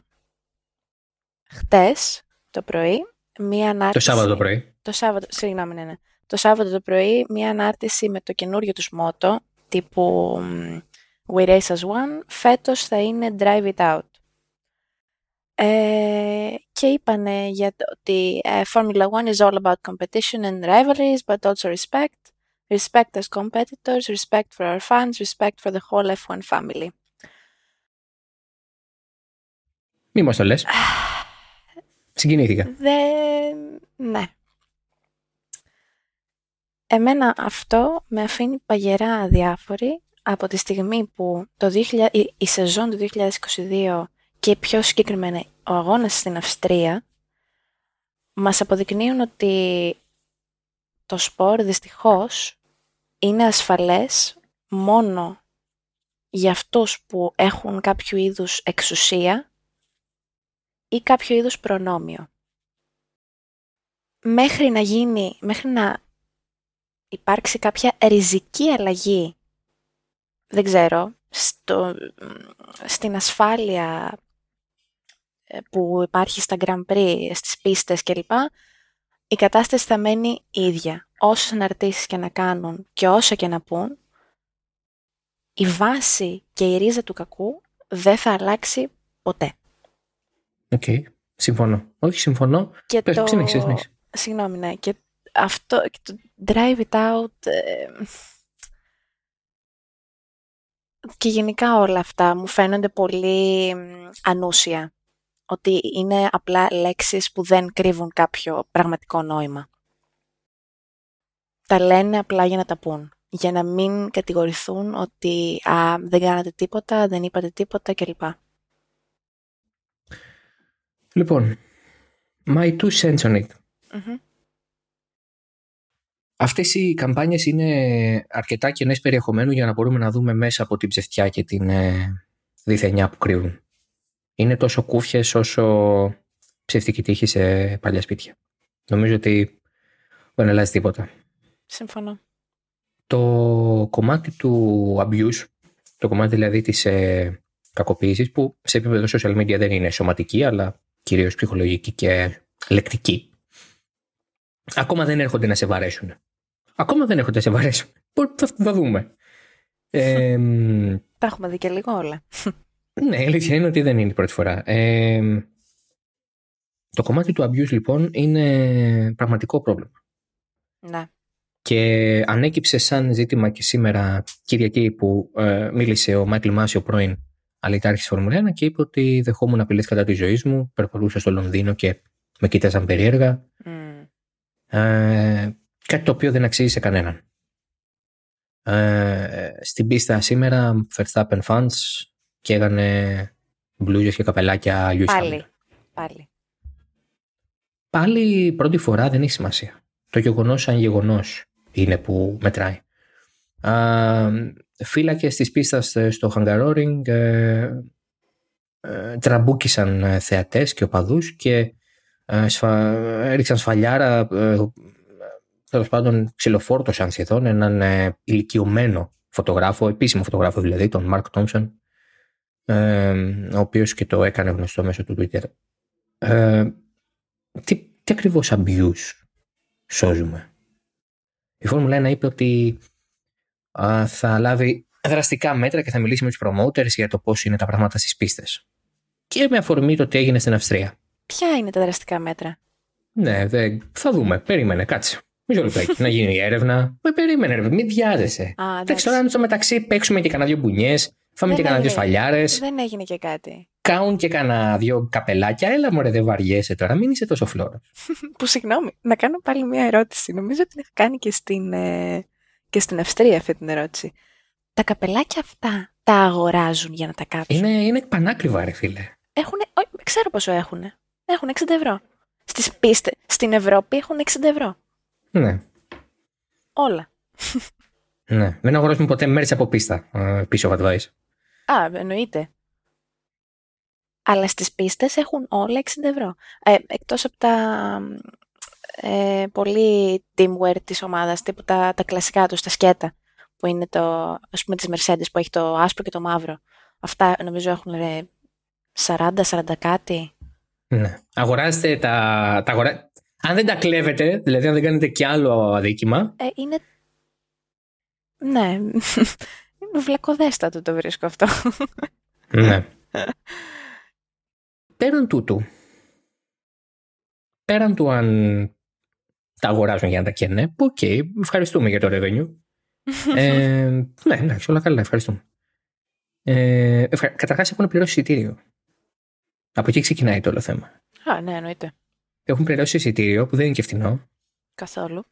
χτες το πρωί μία ανάρτηση... Το Σάββατο το πρωί. Το Σάββατο, συγγνώμη, ναι, ναι. Το Σάββατο το πρωί μία ανάρτηση με το καινούριο τους μότο τύπου We Race as One. Φέτος θα είναι Drive It Out. Ε, και είπανε για το ότι uh, Formula One is all about competition and rivalries, but also respect. Respect as competitors, respect for our fans, respect for the whole F1 family. Μη μας το λες. Συγκινήθηκα. Δεν... Ναι. Εμένα αυτό με αφήνει παγερά αδιάφορη από τη στιγμή που το 2000, η, η σεζόν του 2022 και πιο συγκεκριμένα ο αγώνας στην Αυστρία μας αποδεικνύουν ότι το σπορ δυστυχώς είναι ασφαλές μόνο για αυτούς που έχουν κάποιο είδους εξουσία ή κάποιο είδους προνόμιο. Μέχρι να γίνει, μέχρι να υπάρξει κάποια ριζική αλλαγή, δεν ξέρω, στο, στην ασφάλεια ε, που υπάρχει στα Grand Prix, στις πίστες κλπ. Η κατάσταση θα μένει ίδια. Όσες αναρτήσεις και να κάνουν και όσα και να πουν, η βάση και η ρίζα του κακού δεν θα αλλάξει ποτέ. OK. Okay. Συμφωνώ. Όχι, συμφωνώ. Και Πες, το... Συγγνώμη, ναι. Και αυτό, και το drive it out... Ε, και γενικά όλα αυτά μου φαίνονται πολύ ανούσια ότι είναι απλά λέξεις που δεν κρύβουν κάποιο πραγματικό νόημα. Τα λένε απλά για να τα πούν, για να μην κατηγορηθούν ότι α, δεν κάνατε τίποτα, δεν είπατε τίποτα κλπ. Λοιπόν, my two cents on it. Αυτές οι καμπάνιες είναι αρκετά κενές περιεχομένου για να μπορούμε να δούμε μέσα από την ψευτιά και την ε, διθενιά που κρύβουν είναι τόσο κούφιες όσο ψεύτικη τύχη σε παλιά σπίτια. Νομίζω ότι δεν αλλάζει τίποτα. Συμφωνώ. Το κομμάτι του abuse, το κομμάτι δηλαδή της ε, κακοποίησης που σε επίπεδο social media δεν είναι σωματική αλλά κυρίως ψυχολογική και λεκτική. Ακόμα δεν έρχονται να σε βαρέσουν. Ακόμα δεν έρχονται να σε βαρέσουν. Θα, θα δούμε. Ε, Τα έχουμε δει και λίγο όλα. Ναι, η αλήθεια είναι ότι δεν είναι η πρώτη φορά. Ε, το κομμάτι του abuse λοιπόν είναι πραγματικό πρόβλημα. Ναι. Και ανέκυψε σαν ζήτημα και σήμερα Κυριακή που ε, μίλησε ο Μάικλ Μάσιο πρώην αλητάρχη Φόρμουλα 1 και είπε ότι δεχόμουν απειλές κατά της ζωής μου. Περπατούσα στο Λονδίνο και με κοίταζαν περίεργα. Mm. Ε, κάτι το οποίο δεν αξίζει σε κανέναν. Ε, στην πίστα σήμερα Verstappen fans και έγανε μπλούζες και καπελάκια Lewis Πάλι. Hamilton. Πάλι. Πάλι πρώτη φορά δεν έχει σημασία. Το γεγονός σαν γεγονός είναι που μετράει. Α, φύλακες της πίστας ε, στο Χαγκαρόρινγκ ε, ε, τραμπούκησαν ε, θεατές και οπαδούς και ε, σφα, έριξαν σφαλιάρα ε, τέλος πάντων ξυλοφόρτωσαν σχεδόν έναν ε, ηλικιωμένο φωτογράφο, επίσημο φωτογράφο δηλαδή, τον Μαρκ Τόμψον, ε, ο οποίος και το έκανε γνωστό μέσω του Twitter. Ε, τι, τι ακριβώς abuse σώζουμε; Η Φόρμουλα 1 είπε ότι α, θα λάβει δραστικά μέτρα και θα μιλήσει με τους promoters για το πώς είναι τα πράγματα στις πίστες. Και με αφορμή το τι έγινε στην Αυστρία. Ποια είναι τα δραστικά μέτρα; Ναι, δε, θα δούμε. Περίμενε, κάτσε. Μισό λεπτάκι. να γίνει η έρευνα. Με περίμενε, ρε, μην βιάζεσαι. Α, Εντάξει, εντάξει. τώρα αν στο μεταξύ παίξουμε και κανένα δυο μπουνιές, φάμε Δεν και κανένα δυο έγινε. σφαλιάρες, Δεν έγινε και κάτι. κάουν και κανένα δυο καπελάκια. Έλα, μωρέ, δεν βαριέσαι τώρα, μην είσαι τόσο φλόρος. Που συγγνώμη, να κάνω πάλι μια ερώτηση. Νομίζω ότι την είχα κάνει και στην, ε, και στην Αυστρία αυτή την ερώτηση. Τα καπελάκια αυτά τα αγοράζουν για να τα κάψουν; Είναι, είναι πανάκριβα, ρε φίλε. Έχουν, όχι, ξέρω πόσο έχουν. Έχουν 60 ευρώ. Στις πίστες, στην Ευρώπη έχουν 60 ευρώ. Ναι, Όλα. ναι. Δεν αγοράζουμε ποτέ μέρε από πίστα ε, πίσω από advice. Α, εννοείται. Αλλά στις πίστες έχουν όλα 60 ευρώ. Ε, εκτός από τα ε, πολύ teamwear της ομάδας, τύπου τα, τα κλασικά τους, τα σκέτα, που είναι το, ας πούμε, της Mercedes, που έχει το άσπρο και το μαύρο. Αυτά νομίζω έχουν ρε, 40-40 κάτι. Ναι. Αγοράζετε τα. τα αγορά... Αν δεν τα κλέβετε, δηλαδή αν δεν κάνετε κι άλλο αδίκημα, Ε, είναι... Ναι, είναι βλακοδέστατο το βρίσκω αυτό. Ναι. Πέραν τούτου, πέραν του αν τα αγοράζουν για να τα καίνε, οκ, ευχαριστούμε για το revenue. ε, ναι, εντάξει, όλα καλά, ευχαριστούμε. Ε, ευχα... Καταρχάς έχουν πληρώσει εισιτήριο. Από εκεί ξεκινάει το όλο θέμα. Α, ναι, εννοείται. Έχουν πληρώσει εισιτήριο που δεν είναι και φθηνό Καθόλου.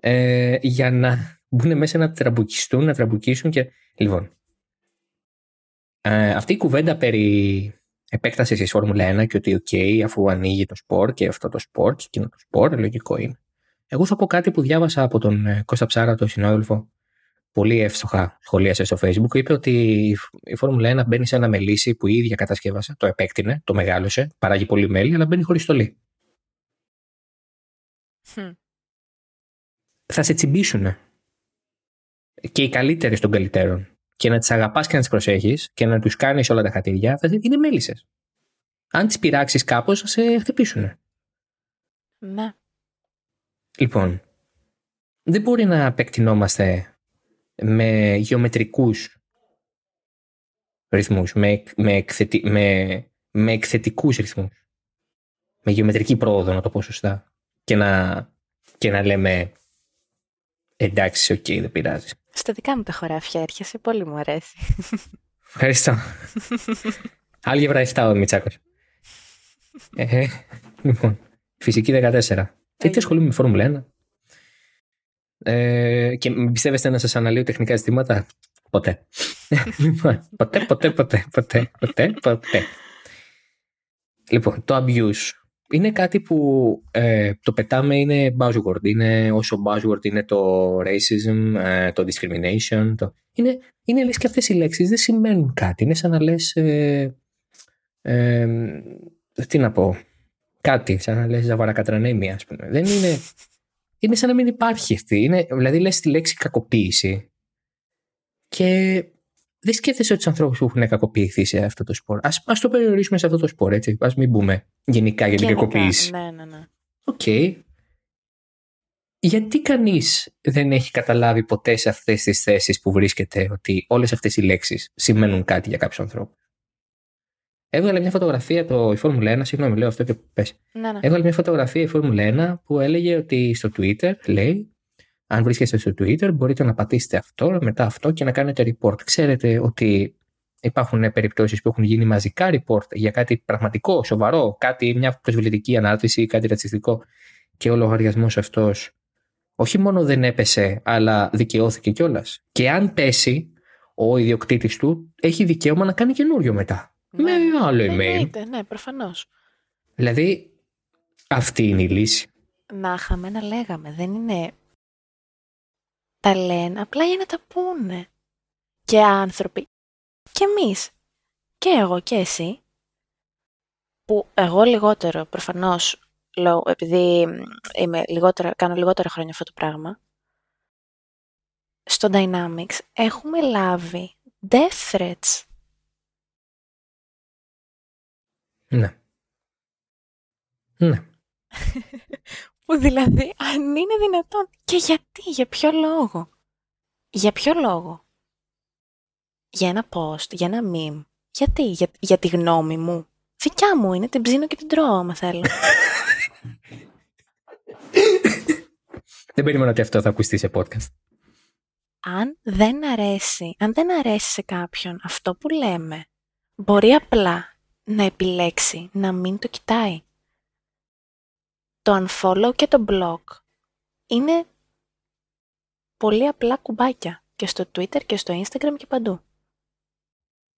Ε, για να μπουν μέσα να τραμπουκιστούν, να τραμπουκίσουν και... Λοιπόν, ε, αυτή η κουβέντα περί επέκτασης της Φόρμουλα 1 και ότι οκ, αφού ανοίγει το σπορ και αυτό το σπορ και εκείνο το σπορ, λογικό είναι. Εγώ θα πω κάτι που διάβασα από τον ε, Κώστα Ψάρα, τον συνάδελφο, πολύ εύστοχα σχολίασε στο Facebook. Είπε ότι η Φόρμουλα 1 μπαίνει σε ένα μελίσι που η ίδια κατασκεύασε, το επέκτηνε, το μεγάλωσε, παράγει πολύ μέλι, αλλά μπαίνει χωρίς στολή. Χμ. Θα σε τσιμπήσουν. Και οι καλύτεροι των καλύτερων. Και να τις αγαπάς και να τις προσέχεις και να τους κάνεις όλα τα χατήρια, θα είναι μέλισσες. Αν τις πειράξεις κάπως, θα σε χτυπήσουν. Ναι. Λοιπόν, δεν μπορεί να επεκτεινόμαστε με γεωμετρικούς ρυθμούς, με, με, εκθετι, με, με εκθετικούς ρυθμούς. Με γεωμετρική πρόοδο, να το πω σωστά. Και να, και να λέμε εντάξει, οκ, δεν πειράζει. Στα δικά μου τα χωράφια έρχεσαι, πολύ μου αρέσει. Ευχαριστώ. Άλγευρα 7 ο Μιτσάκος. Ε, λοιπόν, φυσική 14. Τι ασχολούμαι με Φόρμουλα 1. Ε, και μην πιστεύεστε να σας αναλύω τεχνικά ζητήματα; Ποτέ. λοιπόν, ποτέ, ποτέ, ποτέ, ποτέ, ποτέ, ποτέ. Λοιπόν, το abuse είναι κάτι που ε, το πετάμε είναι buzzword. Είναι όσο buzzword είναι το racism, ε, το discrimination. Το... Είναι, είναι λες και αυτές οι λέξεις δεν σημαίνουν κάτι. Είναι σαν να λες... Ε, ε, τι να πω... Κάτι, σαν να λες ζαβαρακατρανέμια, ας πούμε. Δεν είναι... Είναι σαν να μην υπάρχει αυτή. Είναι, δηλαδή λες τη λέξη κακοποίηση και δεν σκέφτεσαι τους ανθρώπους που έχουν κακοποιηθεί σε αυτό το σπορ. Α ας το περιορίσουμε σε αυτό το σπορ, έτσι. Α μην μπούμε γενικά για την Γενικά, κακοποίηση. Ναι, ναι, ναι. Οκ. Γιατί κανείς δεν έχει καταλάβει ποτέ σε αυτές τις θέσεις που βρίσκεται ότι όλες αυτές οι λέξεις σημαίνουν κάτι για κάποιους ανθρώπους; Έβγαλε μια φωτογραφία το, η Φόρμουλα 1, συγγνώμη, λέω αυτό και πες. Ναι, ναι. Έβγαλε μια φωτογραφία η Φόρμουλα 1 που έλεγε ότι στο Twitter, λέει, αν βρίσκεστε στο Twitter, μπορείτε να πατήσετε αυτό, μετά αυτό και να κάνετε report. Ξέρετε ότι υπάρχουν περιπτώσεις που έχουν γίνει μαζικά report για κάτι πραγματικό, σοβαρό, κάτι, μια προσβλητική ανάρτηση, κάτι ρατσιστικό και ο λογαριασμός αυτός όχι μόνο δεν έπεσε, αλλά δικαιώθηκε κιόλας. Και αν πέσει, ο ιδιοκτήτης του έχει δικαίωμα να κάνει καινούριο μετά. Ναι. Με άλλο email. Εννοείται, ναι, προφανώς. Δηλαδή, αυτή είναι η λύση. Να είχαμε να λέγαμε, δεν είναι... Τα λένε απλά για να τα πούνε. Και άνθρωποι. Και εμείς. Και εγώ και εσύ. Που εγώ λιγότερο, προφανώς, λόγω, επειδή είμαι λιγότερα, κάνω λιγότερα χρόνια αυτό το πράγμα, στο Dynamics έχουμε λάβει death threats. Ναι. Ναι. Που δηλαδή, αν είναι δυνατόν. Και γιατί, για ποιο λόγο; Για ποιο λόγο; Για ένα post, για ένα meme. Γιατί, για, για τη γνώμη μου. Δικιά μου είναι, την ψήνω και την τρώω άμα θέλω. Δεν περίμενα ότι αυτό θα ακουστεί σε podcast. αν δεν αρέσει, αν δεν αρέσει σε κάποιον αυτό που λέμε, μπορεί απλά να επιλέξει να μην το κοιτάει. Το unfollow και το block είναι πολύ απλά κουμπάκια και στο Twitter και στο Instagram και παντού.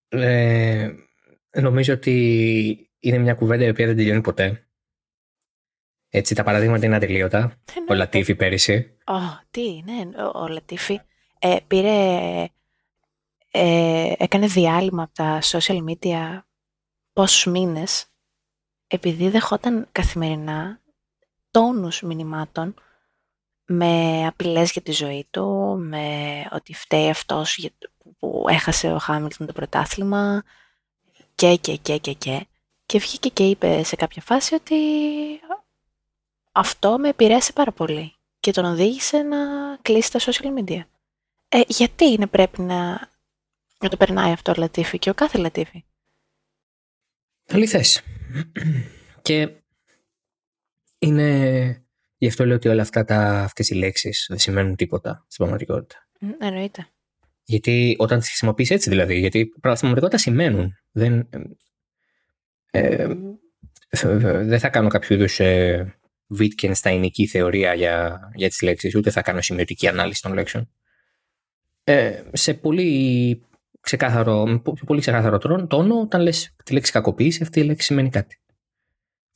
Ε, νομίζω ότι είναι μια κουβέντα η οποία δεν τελειώνει ποτέ. Έτσι, τα παραδείγματα είναι ατελείωτα. Ο Εννοείται. Λατίφη πέρυσι. Ω, τι, ναι, ο, ο Λατίφη ε, πήρε, ε, έκανε διάλειμμα από τα social media πόσους μήνες επειδή δεχόταν καθημερινά τόνους μηνυμάτων με απειλές για τη ζωή του, με ότι φταίει αυτός για- που έχασε ο Χάμιλτον το πρωτάθλημα και και και και και και βγήκε και είπε σε κάποια φάση ότι αυτό με επηρέασε πάρα πολύ και τον οδήγησε να κλείσει τα social media. Ε, γιατί είναι πρέπει να, να το περνάει αυτό ο Λατίφη και ο κάθε Λατίφη. Αληθές. Και είναι... Γι' αυτό λέω ότι όλα αυτά τα, αυτές οι λέξεις δεν σημαίνουν τίποτα στην πραγματικότητα. Μ, Εννοείται. Γιατί όταν τις χρησιμοποιείς έτσι δηλαδή, γιατί στην πραγματικότητα σημαίνουν. Δεν, ε, ε, δεν θα κάνω κάποιο είδους ε, Wittgensteinική θεωρία για, για τις λέξεις, ούτε θα κάνω σημειωτική ανάλυση των λέξεων. Ε, σε πολύ ξεκάθαρο, με πο- πολύ ξεκάθαρο τρόνο, τόνο, όταν λες τη λέξη κακοποίηση, αυτή η λέξη σημαίνει κάτι.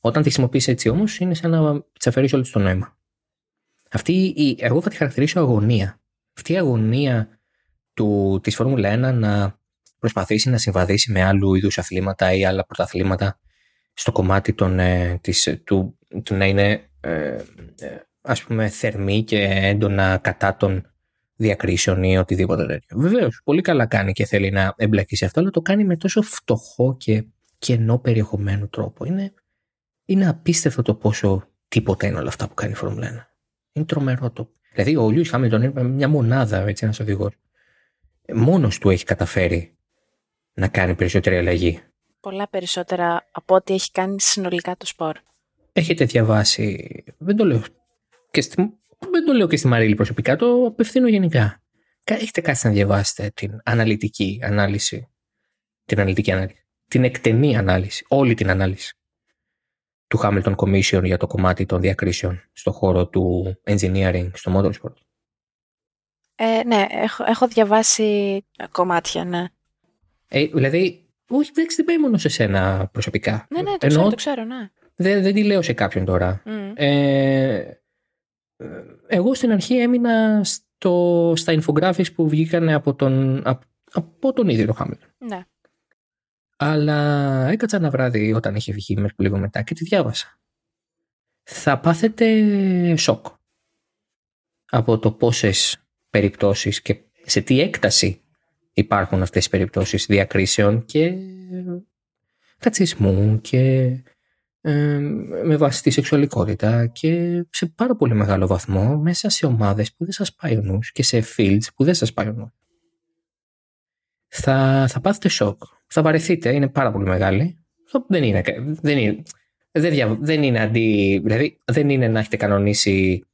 Όταν τη χρησιμοποιείς έτσι όμως, είναι σαν να της αφαιρείς όλο της το νόημα. Αυτή η, εγώ θα τη χαρακτηρίσω αγωνία. Αυτή η αγωνία του, της Φόρμουλα 1 να προσπαθήσει να συμβαδίσει με άλλου είδους αθλήματα ή άλλα πρωταθλήματα στο κομμάτι των, ε, της, του, του να είναι ε, ε, ας πούμε θερμή και έντονα κατά των διακρίσεων ή οτιδήποτε τέτοιο. Βεβαίως, πολύ καλά κάνει και θέλει να εμπλακεί σε αυτό, αλλά το κάνει με τόσο φτωχό και κενό περιεχομένου τρόπο. Είναι, είναι απίστευτο το πόσο τίποτα είναι όλα αυτά που κάνει η Φόρμουλα 1. Είναι τρομερό το. Δηλαδή, ο Λιούι Χάμιλτον είναι μια μονάδα, έτσι, ένας οδηγός. Μόνος του έχει καταφέρει να κάνει περισσότερη αλλαγή. Πολλά περισσότερα από ό,τι έχει κάνει συνολικά το σπορ. Έχετε διαβάσει. Δεν το λέω. Και στη, δεν το λέω και στη Μαρίλη προσωπικά, το απευθύνω γενικά. Κα- Έχετε κάτσει να διαβάσετε την αναλυτική ανάλυση. Την αναλυτική ανάλυση. Την εκτενή ανάλυση. Όλη την ανάλυση του Hamilton Commission για το κομμάτι των διακρίσεων στον χώρο του engineering στο motorsport. Ε, ναι, έχω, έχω διαβάσει κομμάτια, ναι. Ε, δηλαδή, όχι, εντάξει, δεν πάει μόνο σε σένα προσωπικά. Ναι, ναι, το Εννοώ, ξέρω, το ξέρω, ναι. δεν, δεν τη λέω σε κάποιον τώρα. Μμ. Ε, εγώ στην αρχή έμεινα στο, στα infographics που βγήκαν από τον, από, από τον ίδιο τον Χάμιλτον. Ναι. Αλλά έκατσα ένα βράδυ όταν είχε βγει μέχρι λίγο μετά και τη διάβασα. Θα πάθετε σοκ από το πόσες περιπτώσεις και σε τι έκταση υπάρχουν αυτές οι περιπτώσεις διακρίσεων και ρατσισμού και ε, με βάση τη σεξουαλικότητα και σε πάρα πολύ μεγάλο βαθμό μέσα σε ομάδες που δεν σας πάει ο νους και σε fields που δεν σας πάει ο νους. Θα, θα πάθετε σοκ. Θα βαρεθείτε, είναι πάρα πολύ μεγάλη. δεν είναι. Δεν είναι, δεν, δια, δεν είναι αντί. Δηλαδή, δεν είναι να έχετε κανονίσει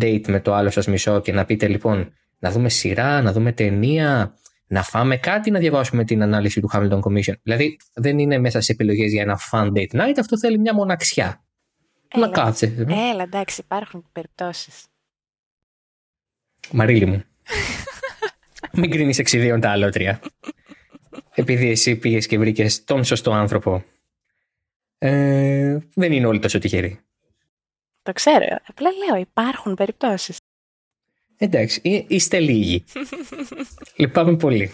date με το άλλο σας μισό και να πείτε λοιπόν να δούμε σειρά, να δούμε ταινία, να φάμε κάτι, να διαβάσουμε την ανάλυση του Hamilton Commission. Δηλαδή, δεν είναι μέσα σε επιλογές για ένα fun date night, αυτό θέλει μια μοναξιά. Έλα, να κάτσε. Έλα, εντάξει, υπάρχουν περιπτώσεις. Μαρίλη μου. Μην κρίνεις εξιδίων τα αλότρια. Επειδή εσύ πήγες και βρήκες τον σωστό άνθρωπο. Ε, δεν είναι όλοι τόσο τυχεροί. Το ξέρω. Απλά λέω, υπάρχουν περιπτώσεις. Εντάξει, είστε λίγοι. Λυπάμαι πολύ.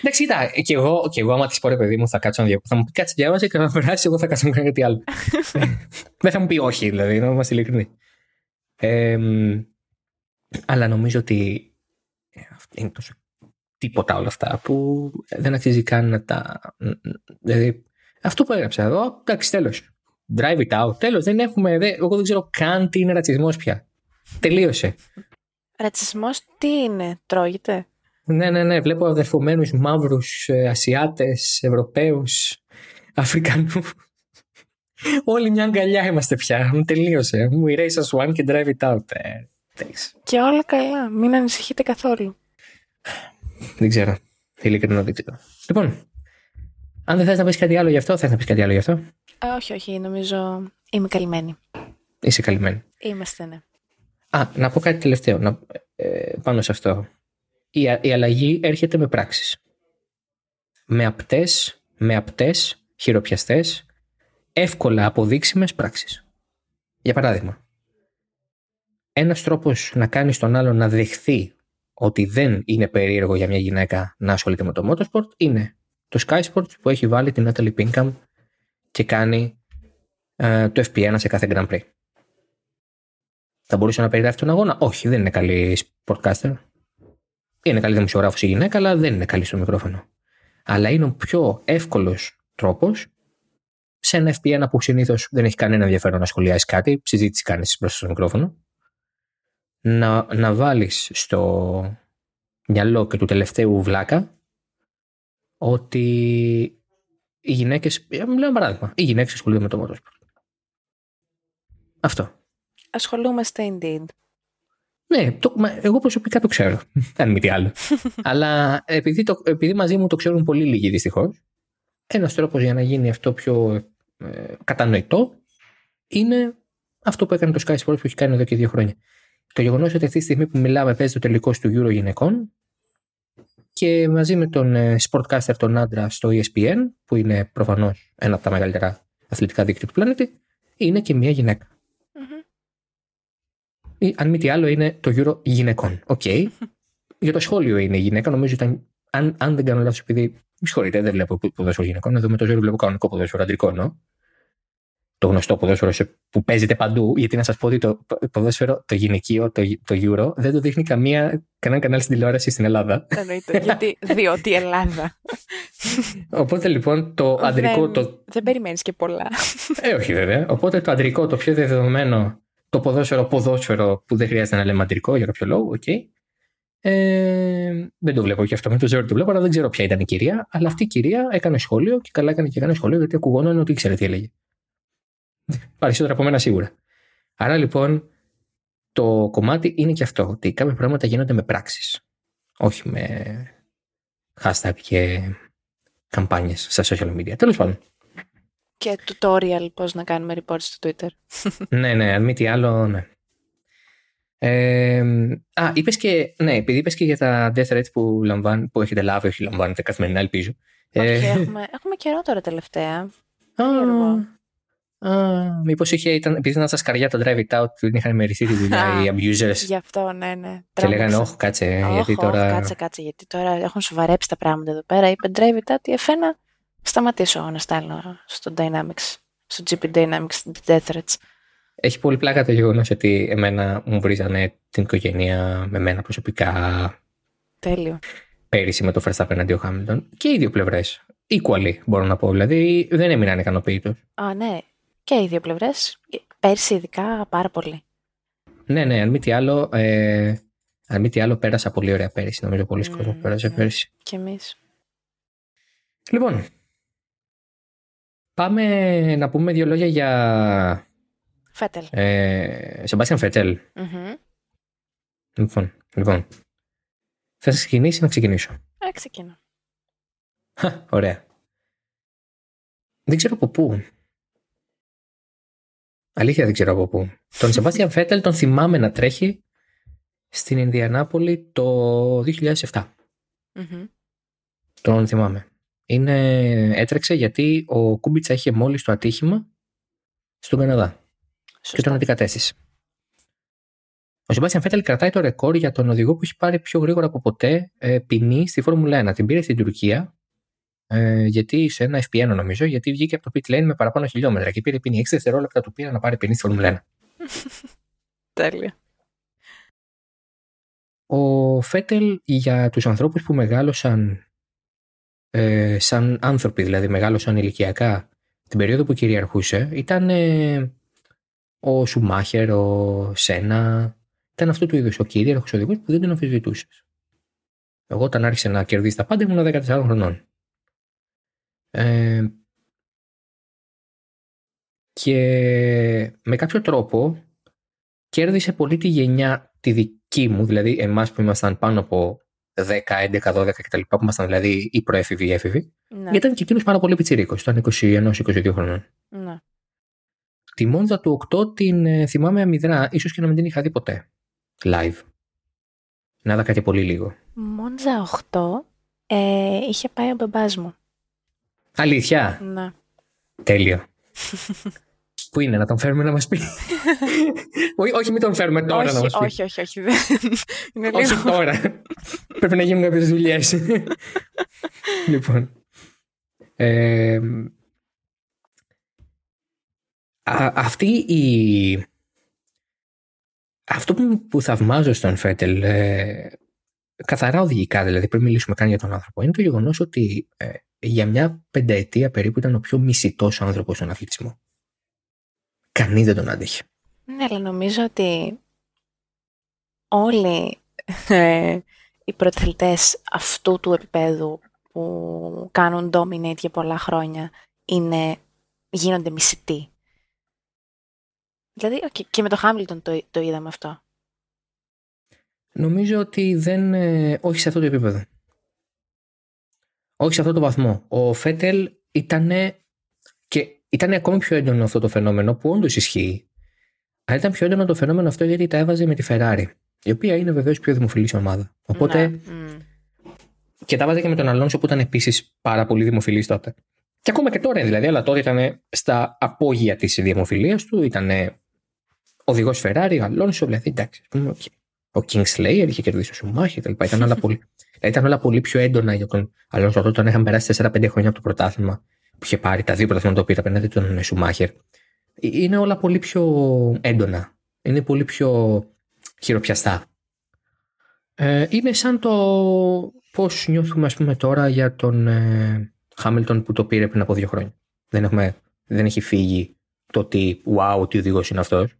Εντάξει, κοίτα, και εγώ, και εγώ άμα της πω ρε παιδί μου θα κάτσω να διαβάσω. Θα μου πει κάτσε διάβασε και να περάσει, εγώ θα κάτσω να κάνω κάτι άλλο. Δεν θα μου πει όχι, δηλαδή, να είμαστε ειλικρινοί. Ε, αλλά νομίζω ότι είναι τόσο τίποτα όλα αυτά που δεν αξίζει καν να τα. Δηλαδή, αυτό που έγραψα εδώ, εντάξει, τέλος. Drive it out. Τέλος, δεν έχουμε. Δεν, εγώ δεν ξέρω καν τι είναι ρατσισμός πια. Τελείωσε. Ρατσισμός τι είναι, τρώγεται; Ναι, ναι, ναι. Βλέπω αδερφωμένους μαύρους, ε, Ασιάτες, Ευρωπαίους, Αφρικανούς. Όλοι μια αγκαλιά είμαστε πια. Τελείωσε. Μου erase us one και drive it out. Ε, και όλα καλά. Μην ανησυχείτε καθόλου. Δεν ξέρω. Ειλικρινά δεν ξέρω. Λοιπόν, αν δεν θες να πεις κάτι άλλο γι' αυτό, θες να πεις κάτι άλλο γι' αυτό. Α, όχι, όχι. Νομίζω είμαι καλυμμένη. Είσαι καλυμμένη. Είμαστε, ναι. Α, να πω κάτι τελευταίο να, ε, πάνω σε αυτό. Η, η αλλαγή έρχεται με πράξεις. Με απτές, με απτές, χειροπιαστές, εύκολα αποδείξιμες πράξεις. Για παράδειγμα, ένας τρόπος να κάνεις τον άλλο να δεχθεί ότι δεν είναι περίεργο για μια γυναίκα να ασχολείται με το motorsport είναι το Sky Sports που έχει βάλει την Natalie Pinkham και κάνει ε, το FP1 σε κάθε Grand Prix. Θα μπορούσε να περιγράφει τον αγώνα; Όχι, δεν είναι καλή sportcaster. Είναι καλή δημοσιογράφος η γυναίκα, αλλά δεν είναι καλή στο μικρόφωνο. Αλλά είναι ο πιο εύκολος τρόπος σε ένα FP1 που συνήθως δεν έχει κανένα ενδιαφέρον να σχολιάσει κάτι, συζήτηση κάνεις μπροστά στο μικρόφωνο, να, να βάλεις στο μυαλό και του τελευταίου βλάκα ότι οι γυναίκες. Λέω ένα παράδειγμα. Οι γυναίκες ασχολούνται με το motorsport. Αυτό. Ασχολούμαστε indeed. Ναι, το, εγώ προσωπικά το ξέρω. Αν μη τι άλλο. Αλλά επειδή, το, επειδή μαζί μου το ξέρουν πολύ λίγοι δυστυχώς, ένας τρόπος για να γίνει αυτό πιο ε, κατανοητό είναι αυτό που έκανε το Sky Sports που έχει κάνει εδώ και δύο χρόνια. Το γεγονός ότι αυτή τη στιγμή που μιλάμε παίζει το τελικό του Euro γυναικών και μαζί με τον ε, sportscaster τον άντρα στο ESPN, που είναι προφανώς ένα από τα μεγαλύτερα αθλητικά δίκτυα του πλανήτη, είναι και μια γυναίκα. Ή, αν μη τι άλλο, είναι το Euro γυναικών. OK. Okay. Για το σχόλιο είναι η γυναίκα. Νομίζω ήταν. Αν, αν δεν κάνω λάθος, επειδή. Με συγχωρείτε, δεν βλέπω ποδόσφαιρο γυναικών. Εδώ με το Euro βλέπω κανονικό ποδόσφαιρο αντρικό εννοώ. Το γνωστό ποδόσφαιρο που παίζεται παντού. Γιατί να σας πω ότι το ποδόσφαιρο, το γυναικείο, το, το Euro, δεν το δείχνει καμία, κανένα κανάλι στην τηλεόραση στην Ελλάδα. Εννοείται. γιατί, διότι Ελλάδα. Οπότε λοιπόν το αντρικό. Δεν, το... δεν περιμένεις και πολλά. Ε, όχι βέβαια. Οπότε το αντρικό, το πιο δεδομένο το ποδόσφαιρο ποδόσφαιρο που δεν χρειάζεται να λέμε αντρικό για κάποιο λόγο, okay. Ε, δεν το βλέπω και αυτό με το ζώο το βλέπω, αλλά δεν ξέρω ποια ήταν η κυρία. Αλλά αυτή η κυρία έκανε σχόλιο και καλά έκανε και έκανε σχόλιο γιατί ακουγόταν ότι ήξερε τι έλεγε. Περισσότερα από μένα σίγουρα. Άρα λοιπόν το κομμάτι είναι και αυτό, ότι κάποια πράγματα γίνονται με πράξεις. Όχι με hashtag και καμπάνιες στα social media. Τέλος πάντων και tutorial πώς να κάνουμε reports στο Twitter. ναι, ναι, αν μη τι άλλο, ναι. Ε, α, είπες και, ναι, επειδή είπες και για τα death threats που, λαμβάν, που έχετε λάβει, όχι λαμβάνετε καθημερινά, ελπίζω. Όχι, ε, έχουμε, έχουμε καιρό τώρα τελευταία. Α, μήπως είχε, ήταν, επειδή ήταν στα σκαριά το drive it out, δεν είχαν μεριστεί τη δουλειά οι abusers. Γι' αυτό, ναι, ναι. Και λέγανε, Όχι, κάτσε. Όχι, γιατί τώρα... κάτσε, κάτσε, γιατί τώρα έχουν σοβαρέψει τα πράγματα εδώ πέρα. Είπε drive it out, η εφένα σταματήσω να στέλνω στο Dynamics, στο GP Dynamics Death Threats. Έχει πολύ πλάκα το γεγονός ότι εμένα μου βρίζανε την οικογένεια με μένα προσωπικά. Τέλειο. Πέρυσι με το Verstappen αντί ο Hamilton. Και οι δύο πλευρές. Equally μπορώ να πω. Δηλαδή δεν έμειναν ικανοποιητός. Α, ναι. Και οι δύο πλευρές. Πέρσι ειδικά πάρα πολύ. Ναι, ναι. Αν μη τι άλλο, ε, αν μη τι άλλο πέρασα πολύ ωραία πέρυσι. Νομίζω πολύ mm, κόσμο πέρασε πέρυσι. Κι εμείς. Λοιπόν, Πάμε να πούμε δύο λόγια για. Φέτελ. Ε, Σεμπάστιαν Φέτελ. Μμμ. Λοιπόν, λοιπόν. Θα σας ξεκινήσει να ξεκινήσω. Α, ξεκινώ. Χα, ωραία. Δεν ξέρω από πού. Αλήθεια δεν ξέρω από πού. Τον Σεμπάστιαν Φέτελ τον θυμάμαι να τρέχει στην Ινδιανάπολη το 2007. Μμμ. Τον θυμάμαι. Είναι, έτρεξε γιατί ο Κούμπιτσα είχε μόλις το ατύχημα στον Καναδά και τον Σωστά. αντικατέστησε. Ο Σεμπάστιαν Φέτελ κρατάει το ρεκόρ για τον οδηγό που έχει πάρει πιο γρήγορα από ποτέ ε, ποινή στη Φόρμουλα 1. Την πήρε στην Τουρκία, ε, γιατί σε ένα FP1 νομίζω, γιατί βγήκε από το pit lane με παραπάνω χιλιόμετρα και πήρε ποινή. 6 δευτερόλεπτα του πήρε να πάρει ποινή στη Φόρμουλα 1. Τέλεια. Ο Φέτελ για τους ανθρώπους που μεγάλωσαν ε, σαν άνθρωποι, δηλαδή μεγάλωσαν ηλικιακά την περίοδο που κυριαρχούσε, ήταν ε, ο Σουμάχερ, ο Σένα, ήταν αυτού του είδους ο κυρίαρχος οδηγός που δεν τον αμφισβητούσες. Εγώ όταν άρχισε να κερδίσει τα πάντα ήμουν 14 χρονών. Ε, και με κάποιο τρόπο κέρδισε πολύ τη γενιά τη δική μου, δηλαδή εμάς που ήμασταν πάνω από 10, 11, 12 κτλ. που ήμασταν δηλαδή ή προέφηβοι ή έφηβοι, Ναι. ήταν και εκείνος πάρα πολύ πιτσιρίκος, ήταν 21-22 χρονών. ναι. Τη Μόνδα του 8 την ε, θυμάμαι αμυδρά, ίσως και να μην την είχα δει ποτέ. Live. Να είδα κάτι πολύ λίγο. Μόντζα 8 ε, είχε πάει ο μπαμπάς μου. Αλήθεια; Ναι. Τέλειο. Πού είναι, να τον φέρουμε να μας πει; όχι, όχι, μην τον φέρουμε τώρα να όχι, μας πει. όχι, όχι, όχι, δεν. Είναι Όχι λίγο. τώρα. Πρέπει να γίνουν κάποιες δουλειές. λοιπόν. Ε, α- αυτή η... Αυτό που, που θαυμάζω στον Φέτελ, ε, καθαρά οδηγικά δηλαδή, πριν μιλήσουμε καν για τον άνθρωπο, είναι το γεγονός ότι ε, για μια πενταετία περίπου ήταν ο πιο μισητός άνθρωπος στον αθλητισμό. Κανείς δεν τον άντεχε. Ναι, αλλά νομίζω ότι όλοι ε, οι πρωταθλητές αυτού του επίπεδου που κάνουν dominate για πολλά χρόνια είναι, γίνονται μισητοί. Δηλαδή, οκ, και με το Χάμιλτον το, το είδαμε αυτό. Νομίζω ότι δεν. ε, όχι σε αυτό το επίπεδο. Όχι σε αυτό το βαθμό. Ο Φέτελ ήταν. και ήταν ακόμη πιο έντονο αυτό το φαινόμενο που όντως ισχύει. Αλλά ήταν πιο έντονο το φαινόμενο αυτό γιατί τα έβαζε με τη Ferrari. Η οποία είναι βεβαίως πιο δημοφιλής ομάδα. Οπότε. Ναι, μμ. Και τα 'βαζε και με τον Αλόνσο που ήταν επίσης πάρα πολύ δημοφιλής τότε. Και ακόμα και τώρα δηλαδή, αλλά τότε ήταν στα απόγεια της δημοφιλίας του. Ήταν οδηγός Ferrari, Αλόνσο, δηλαδή εντάξει. ας πούμε, οκ. Ο Kingslayer είχε κερδίσει τον Σουμάχερ κτλ. Ήταν, όλα πολύ, δηλαδή, ήταν όλα πολύ πιο έντονα για τον Αλόνσο τότε όταν είχαν περάσει 4-5 χρόνια από το πρωτάθλημα που είχε πάρει τα δύο πρωταθλήματα που πήρε απέναντι τον Σουμάχερ. Είναι όλα πολύ πιο έντονα. Είναι πολύ πιο χειροπιαστά. Ε, είναι σαν το πώς νιώθουμε ας πούμε τώρα για τον ε, Χάμιλτον που το πήρε πριν από δύο χρόνια. Δεν, έχουμε, δεν έχει φύγει το ότι wow, τι οδηγός είναι αυτός.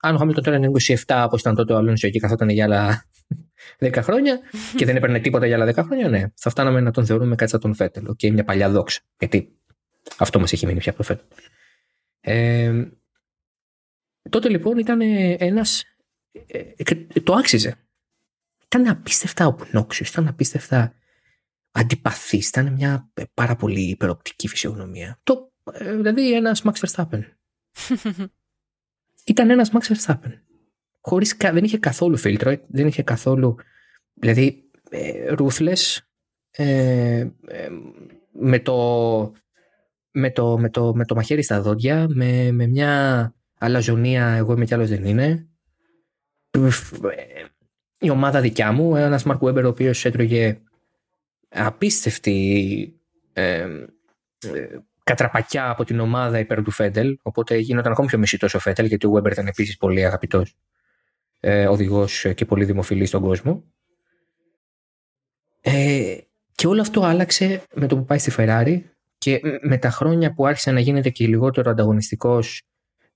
Αν ο Χάμιλτον τώρα είναι 27 όπως ήταν τότε ο Αλόνσο και καθόταν για άλλα 10 χρόνια και δεν έπαιρνε τίποτα για άλλα 10 χρόνια, ναι, θα φτάναμε να τον θεωρούμε κάτι σαν τον Φέτελ. Και μια παλιά δόξα. Γιατί αυτό μας έχει μείνει πια από το Φέτελ. Ε, τότε λοιπόν ήταν ένας. το άξιζε. Ήταν απίστευτα οπνόξιος, ήταν απίστευτα αντιπαθής, ήταν μια ε, πάρα πολύ υπεροπτική φυσιογνωμία. Το, ε, δηλαδή ένας Max Verstappen. ήταν ένας Max Verstappen. Χωρίς, κα- δεν είχε καθόλου φίλτρο, ε, δεν είχε καθόλου. Δηλαδή, ε, ruthless, ε, ε, με, το, με, το, με, το, με το μαχαίρι στα δόντια, με, με μια αλαζονία, εγώ είμαι κι άλλος δεν είναι. Ε, η ομάδα δικιά μου, ένας Μαρκ Βέμπερ ο οποίος έτρωγε απίστευτη ε, ε, κατραπακιά από την ομάδα υπέρ του Φέντελ, οπότε γίνονταν ακόμη πιο μισητός ο Φέντελ, γιατί ο Βέμπερ ήταν επίσης πολύ αγαπητός ε, οδηγός και πολύ δημοφιλής στον κόσμο. Ε, και όλο αυτό άλλαξε με το που πάει στη Ferrari και με τα χρόνια που άρχισε να γίνεται και λιγότερο ανταγωνιστικός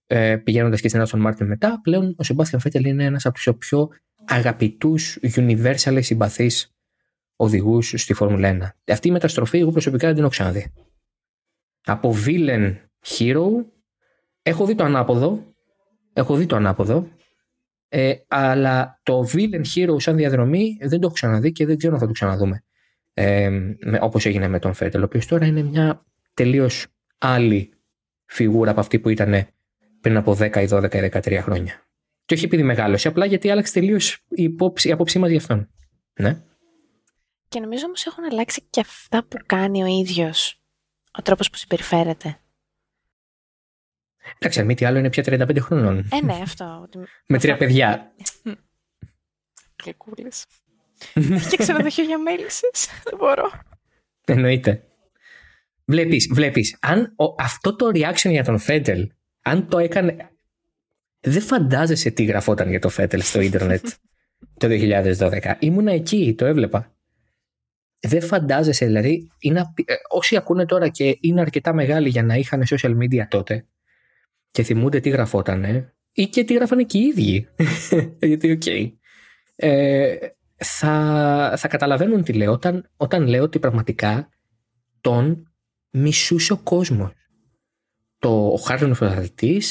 ε, πηγαίνοντας και στην Aston Martin μετά, πλέον ο Σεμπάστιαν Φέτελ είναι ένας από τους πιο αγαπητούς universal συμπαθείς οδηγούς στη Φόρμουλα 1. Αυτή η μεταστροφή εγώ προσωπικά δεν την έχω ξαναδεί. Από villain hero έχω δει το ανάποδο. Έχω δει το ανάποδο. Ε, αλλά το villain hero σαν διαδρομή δεν το έχω ξαναδεί και δεν ξέρω αν θα το ξαναδούμε. Ε, όπως έγινε με τον Φέτελ, ο οποίος τώρα είναι μια τελείως άλλη φιγούρα από αυτή που ήταν πριν από 10 ή 12 ή 13 χρόνια. Και όχι επειδή μεγάλωσε, απλά γιατί άλλαξε τελείως η, υπόψη, η απόψη μας γι' αυτόν. Ναι. Και νομίζω όμως έχουν αλλάξει και αυτά που κάνει ο ίδιος. Ο τρόπος που συμπεριφέρεται. Εντάξει, αν μη τι άλλο είναι πια 35 χρονών. Ε, ναι, αυτό. Με τρία παιδιά. Γλυκούλε. και ξενοδοχείο για μέλισσε. Δεν μπορώ. Εννοείται. Βλέπεις, βλέπεις, αν αυτό το reaction για τον Φέντελ, αν το έκανε... Δεν φαντάζεσαι τι γραφόταν για το Φέντελ στο ίντερνετ το 2012. Ήμουνα εκεί, το έβλεπα. Δεν φαντάζεσαι, δηλαδή, είναι, ε, όσοι ακούνε τώρα και είναι αρκετά μεγάλοι για να είχαν social media τότε και θυμούνται τι γραφότανε ή και τι γράφανε και οι ίδιοι. Γιατί, OK. Okay. Ε, θα, θα καταλαβαίνουν τι λέω όταν, όταν λέω ότι πραγματικά τον μισούσε ο κόσμος. Το, ο χάρτινος πρωταθλητής,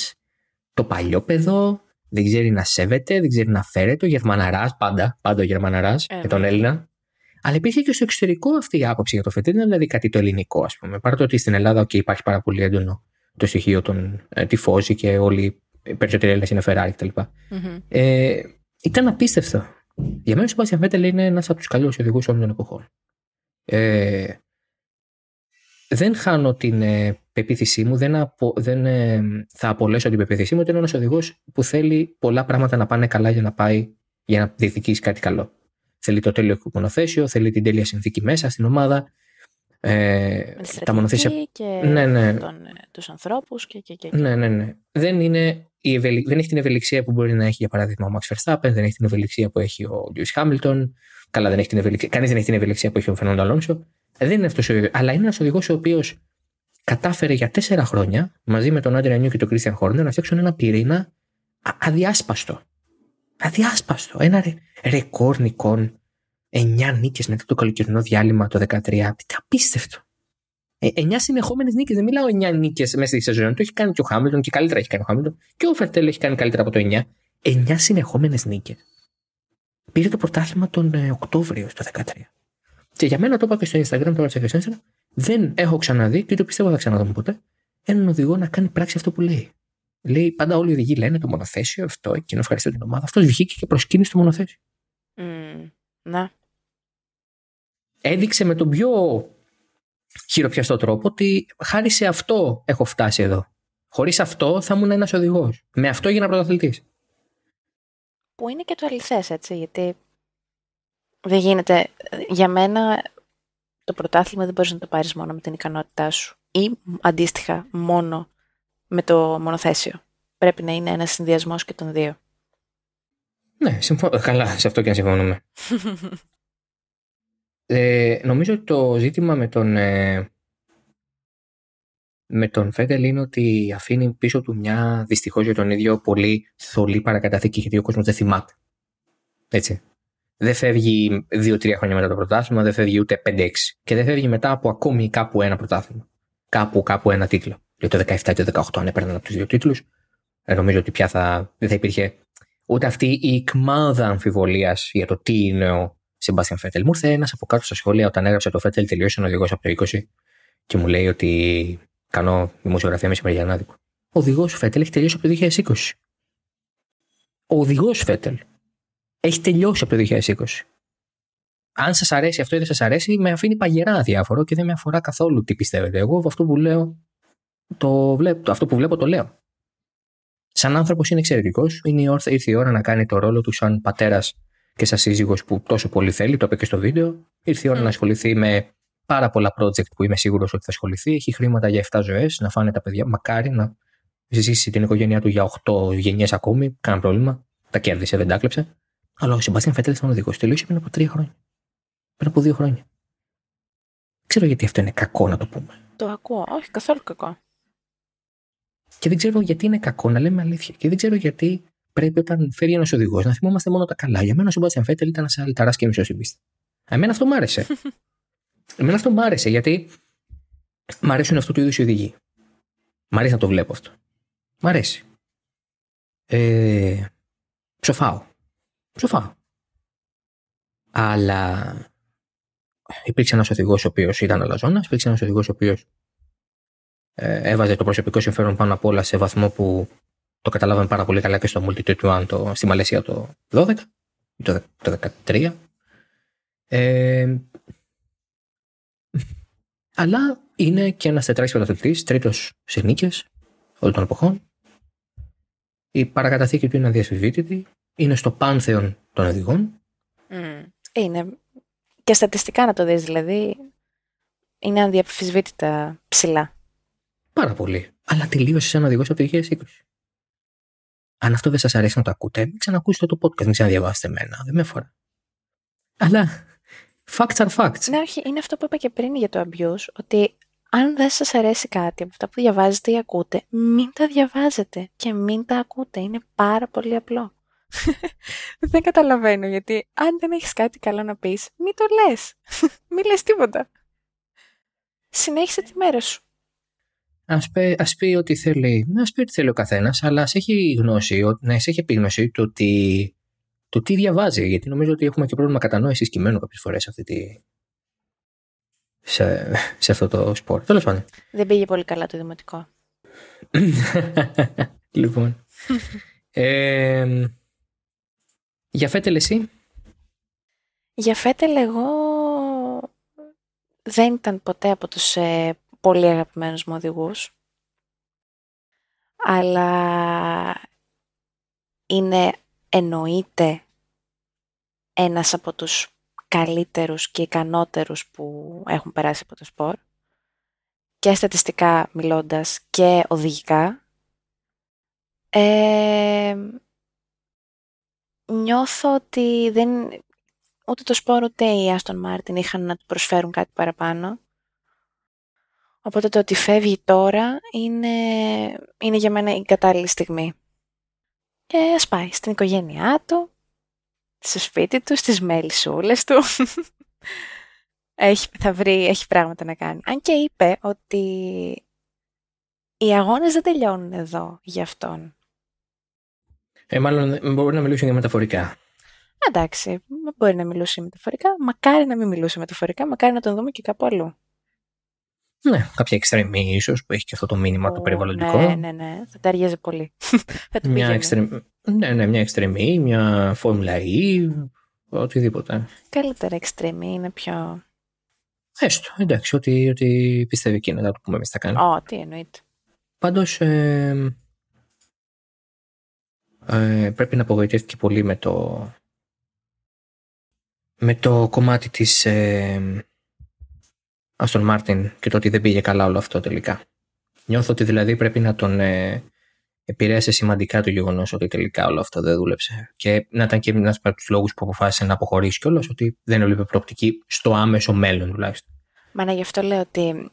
το παιδό, δεν ξέρει να σέβεται, δεν ξέρει να φέρεται, ο Γερμαναράς, πάντα, πάντα ο Γερμαναράς ε, τον ναι. Έλληνα. Αλλά υπήρχε και στο εξωτερικό αυτή η άποψη για τον Φέτελ, δεν είναι δηλαδή κάτι το ελληνικό, ας πούμε. Παρά το ότι στην Ελλάδα okay, υπάρχει πάρα πολύ έντονο το στοιχείο των ε, τυφώζει και όλοι οι περισσότεροι Έλληνε είναι Ferrari κτλ. Mm-hmm. Ε, ήταν απίστευτο. Για μένα ο Σεμπάστιαν Βέτελ είναι ένας από τους καλύτερους οδηγούς όλων των εποχών. Ε, δεν χάνω την ε, πεποίθησή μου, δεν, απο, δεν ε, θα απολέσω την πεποίθησή μου ότι είναι ένας οδηγός που θέλει πολλά πράγματα να πάνε καλά για να πάει για να διεκδικήσει κάτι καλό. Θέλει το τέλειο μονοθέσιο, θέλει την τέλεια συνθήκη μέσα στην ομάδα. Ε, τα μονοθέσια. Και ναι, ναι. Τον, ε, τους ανθρώπους και, και, και, Ναι, ναι, ναι. Δεν, είναι η ευελι... δεν έχει την ευελιξία που μπορεί να έχει για παράδειγμα ο Max Verstappen, δεν έχει την ευελιξία που έχει ο Lewis Hamilton. Καλά, δεν έχει την ευελιξία. Κανείς δεν έχει την ευελιξία που έχει ο Φερνάντο Αλόνσο. Δεν είναι αυτός ο οδηγό. Αλλά είναι ένας οδηγός ο οποίος κατάφερε για τέσσερα χρόνια μαζί με τον Άντρια Νιού και τον Κρίστιαν Χόρνερ να φτιάξουν ένα πυρήνα αδιάσπαστο. Αδιάσπαστο. Ένα ρεκόρ νικών. Εννιά νίκες μετά το καλοκαιρινό διάλειμμα το 2013. Τι απίστευτο. Ε, εννιά συνεχόμενες νίκες. Δεν μιλάω εννιά νίκες μέσα στη σεζόν. Το έχει κάνει και ο Χάμιλτον και καλύτερα έχει κάνει ο Χάμιλτον. Και ο Φερτέλ έχει κάνει καλύτερα από το 9. Εννιά συνεχόμενες νίκες. Πήρε το πρωτάθλημα τον ε, Οκτώβριο το 2013. Και για μένα το είπα και στο Instagram, το στο Instagram, δεν έχω ξαναδεί και το πιστεύω θα ξαναδώ ποτέ έναν οδηγό να κάνει πράξη αυτό που λέει. Λέει πάντα όλοι οι οδηγοί λένε το μονοθέσιο, αυτό, εκείνο ευχαριστώ την ομάδα. Αυτός βγήκε και προσκύνησε το μονοθέσιο. Mm, να. Έδειξε με τον πιο χειροπιαστό τρόπο ότι χάρη σε αυτό έχω φτάσει εδώ. Χωρίς αυτό θα ήμουν ένας οδηγός. Με αυτό έγινα πρωταθλητής. Που είναι και το αληθές, έτσι, γιατί δεν γίνεται. Για μένα το πρωτάθλημα δεν μπορείς να το πάρεις μόνο με την ικανότητά σου ή αντίστοιχα μόνο με το μονοθέσιο. Πρέπει να είναι ένας συνδυασμός και των δύο. Ναι, συμφωνώ. Καλά, σε αυτό και να συμφωνούμε. ε, νομίζω ότι το ζήτημα με τον, ε, με τον Φέντελ είναι ότι αφήνει πίσω του μια δυστυχώς για τον ίδιο πολύ θολή παρακαταθήκη γιατί ο κόσμος δεν θυμάται. Έτσι δεν φεύγει 2-3 χρόνια μετά το πρωτάθλημα, δεν φεύγει ούτε 5-6. Και δεν φεύγει μετά από ακόμη κάπου ένα πρωτάθλημα. Κάπου, κάπου ένα τίτλο. Δηλαδή το 17 και το 18 αν έπαιρναν από τους δύο τίτλους, ε, νομίζω ότι πια θα, δεν θα υπήρχε ούτε αυτή η εκμάδα αμφιβολίας για το τι είναι ο Σεμπάστιαν Φέτελ. Μου ήρθε ένας από κάτω στα σχόλια όταν έγραψε το Φέτελ τελειώσει ο οδηγός από το 20 και μου λέει ότι κάνω δημοσιογραφία με Μεσημεριανάδικο. Ο οδηγός Φέτελ έχει τελειώσει από το 2020. Ο οδηγός Φέτελ έχει τελειώσει από το 2020. Αν σας αρέσει αυτό ή δεν σας αρέσει, με αφήνει παγερά αδιάφορο και δεν με αφορά καθόλου τι πιστεύετε. Εγώ αυτό που λέω, το βλέπω, αυτό που βλέπω το λέω. Σαν άνθρωπος είναι εξαιρετικός. Ήρθε η ώρα να κάνει το ρόλο του σαν πατέρας και σαν σύζυγος που τόσο πολύ θέλει. Το είπε και στο βίντεο. Ήρθε η ώρα mm. να ασχοληθεί με πάρα πολλά project που είμαι σίγουρος ότι θα ασχοληθεί. Έχει χρήματα για 7 ζωές, να φάνε τα παιδιά. Μακάρι να ζήσει την οικογένειά του για 8 γενιές ακόμη. Κανένα πρόβλημα. Τα κέρδισε, δεν τα κλέψε. Αλλά ο Σεμπάστιαν Φέτελ ήταν οδηγό. Τελείωσε πριν από τρία χρόνια. Πριν από δύο χρόνια. Δεν ξέρω γιατί αυτό είναι κακό να το πούμε. Το ακούω. Όχι, καθόλου κακό. Και δεν ξέρω γιατί είναι κακό να λέμε αλήθεια. Και δεν ξέρω γιατί πρέπει όταν φέρει ένας οδηγός να θυμόμαστε μόνο τα καλά. Για μένα ο Σεμπάστιαν Φέτελ ήταν ένας αλυταράς και μισό συμπίστη. Εμένα αυτό μ' άρεσε. Εμένα αυτό μ' άρεσε γιατί Μ' αρέσουν αυτού του είδους οι οδηγοί. Μ' αρέσει να το βλέπω αυτό. Μ' αρέσει. Ε, ψοφάω. Ψοφάω. Αλλά υπήρξε ένας οδηγός ο οποίος ήταν αλαζόνα, υπήρξε ένας οδηγός ο οποίος ε, έβαζε το προσωπικό συμφέρον πάνω απ' όλα σε βαθμό που το καταλάβαμε πάρα πολύ καλά και στο Multi το, στη Μαλαισία το 12 ή το, 13. Ε, αλλά είναι και ένας τετράκι πρωταθλητής, τρίτος σε νίκες όλων των εποχών. Η παρακαταθήκη του είναι αδιασφυβήτητη. Είναι στο πάνθεον των οδηγών. Mm. Είναι. Και στατιστικά να το δεις, δηλαδή, είναι αδιαφυσβήτητα ψηλά. Πάρα πολύ. Αλλά τελείωσε σαν οδηγός από το 2020. Αν αυτό δεν σας αρέσει να το ακούτε, μην ξανακούσετε το podcast, μην ξαναδιαβάσετε εμένα. Δεν με αφορά. Αλλά facts are facts. Ναι, όχι, είναι αυτό που είπα και πριν για το abuse, ότι αν δεν σας αρέσει κάτι από αυτά που διαβάζετε ή ακούτε, μην τα διαβάζετε και μην τα ακούτε. Είναι πάρα πολύ απλό. δεν καταλαβαίνω γιατί αν δεν έχεις κάτι καλό να πεις, μην το λες. μην λες τίποτα. Συνέχισε τη μέρα σου. Ας πει, ας πει ό,τι θέλει, ας πει ό,τι θέλει ο καθένας, αλλά ας έχει γνώση, να έχει επίγνωση του ότι το τι διαβάζει, γιατί νομίζω ότι έχουμε και πρόβλημα κατανόησης κειμένου κάποιες φορές αυτή τη, σε, σε αυτό το σπορ. Τέλος πάντων. Δεν πήγε πολύ καλά το δημοτικό. λοιπόν. ε, για Φέτελ εσύ; Για Φέτελ εγώ δεν ήταν ποτέ από τους ε, πολύ αγαπημένους μου οδηγούς. Αλλά είναι εννοείται ένας από τους καλύτερους και ικανότερους που έχουν περάσει από το σπορ και στατιστικά μιλώντας και οδηγικά. Ε, νιώθω ότι δεν, ούτε το σπορ ούτε η Άστον Μάρτιν είχαν να του προσφέρουν κάτι παραπάνω. Οπότε το ότι φεύγει τώρα είναι, είναι για μένα η κατάλληλη στιγμή. Και ας πάει στην οικογένειά του, στο σπίτι του, στις μέλισσούλες του. έχει, θα βρει, έχει πράγματα να κάνει. Αν και είπε ότι οι αγώνες δεν τελειώνουν εδώ για αυτόν. Ε, μάλλον μπορεί να μιλούσε για μεταφορικά. Εντάξει, μπορεί να μιλούσε μεταφορικά. Μακάρι να μην μιλούσε μεταφορικά, μακάρι να τον δούμε και κάπου αλλού. Ναι, κάποια εξτρεμή ίσως που έχει και αυτό το μήνυμα oh, το περιβαλλοντικό. Ναι, ναι, ναι. Θα ταιριάζει πολύ. θα μια εξτρεμή, ναι, ναι, μια εξτρεμή, μια φόρμουλα E, οτιδήποτε. Καλύτερα εξτρεμή, είναι πιο. Έστω, εντάξει, ότι, ότι πιστεύει εκείνο, να το πούμε εμείς θα κάνει. Ω, τι εννοείται. Πάντως. Ε, ε, πρέπει να απογοητεύτηκε πολύ με το με το κομμάτι της ε, Aston Martin και το ότι δεν πήγε καλά όλο αυτό τελικά. Νιώθω ότι δηλαδή πρέπει να τον ε, επηρέασε σημαντικά το γεγονός ότι τελικά όλο αυτό δεν δούλεψε. Και να ήταν και ένας από τους λόγους που αποφάσισε να αποχωρήσει κιόλας, ότι δεν έβλεπε προοπτική στο άμεσο μέλλον τουλάχιστον. Μα ναι, γι' αυτό λέω ότι